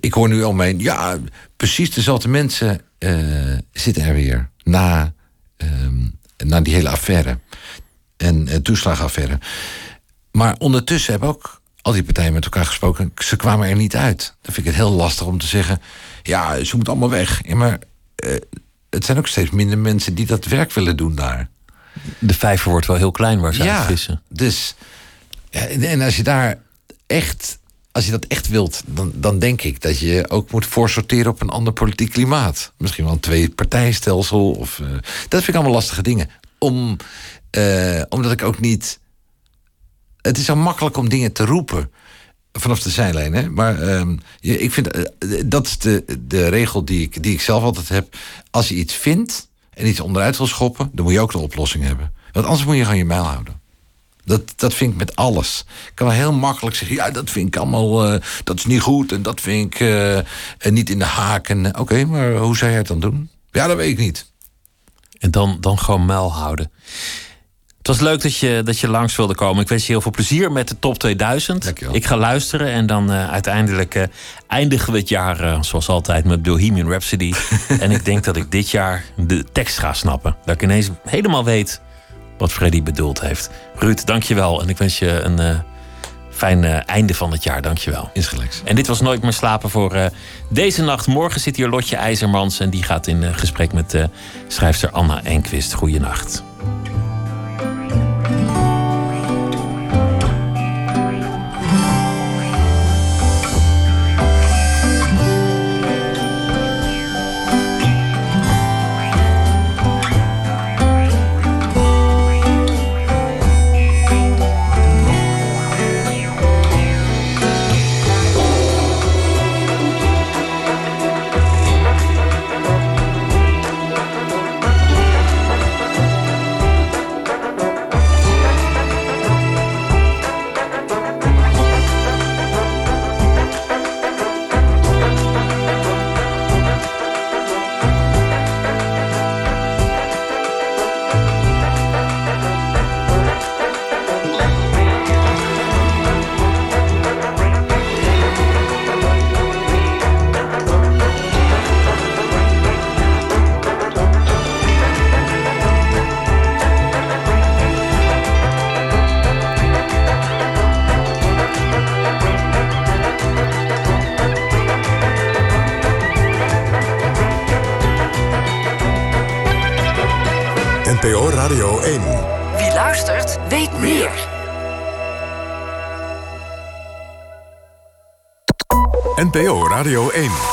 ik hoor nu al mijn. Ja, precies dezelfde mensen eh, zitten er weer. Na, ehm, na die hele affaire. En uh, toeslagenaffaire. Maar ondertussen hebben ook al die partijen met elkaar gesproken. Ze kwamen er niet uit. Dan vind ik het heel lastig om te zeggen. Ja, ze moeten allemaal weg. Ja, maar eh, het zijn ook steeds minder mensen die dat werk willen doen daar. De vijver wordt wel heel klein waar ze uit vissen. Dus, ja, en en als je daar echt, als je dat echt wilt, dan, dan denk ik dat je ook moet voorsorteren op een ander politiek klimaat. Misschien wel een twee-partijstelsel. Of, eh, dat vind ik allemaal lastige dingen. Om, eh, omdat ik ook niet. Het is zo makkelijk om dingen te roepen vanaf de zijlijn. Hè? Maar ehm, ik vind eh, dat is de, de regel die ik, die ik zelf altijd heb. Als je iets vindt en iets onderuit wil schoppen, dan moet je ook de oplossing hebben. Want anders moet je gewoon je mijl houden. Dat, dat vind ik met alles. Ik kan heel makkelijk zeggen, ja, dat vind ik allemaal, eh, dat is niet goed en dat vind ik eh, niet in de haak. En, Oké, maar hoe zou jij het dan doen? Ja, dat weet ik niet. En dan, dan gewoon muil houden. Het was leuk dat je, dat je langs wilde komen. Ik wens je heel veel plezier met de top 2000. Dankjewel. Ik ga luisteren en dan eh, uiteindelijk eh, eindigen we het jaar eh, zoals altijd met Bohemian Rhapsody. en ik denk dat ik dit jaar de tekst ga snappen. Dat ik ineens helemaal weet wat Freddy bedoeld heeft. Ruud, dankjewel. En ik wens je een fijn einde van het jaar. Dankjewel. Insgelijks. En dit was Nooit meer slapen voor deze nacht. Morgen zit hier Lotje IJzermans en die gaat in gesprek met schrijfster Anna Enquist. Goeienacht. Radio 1.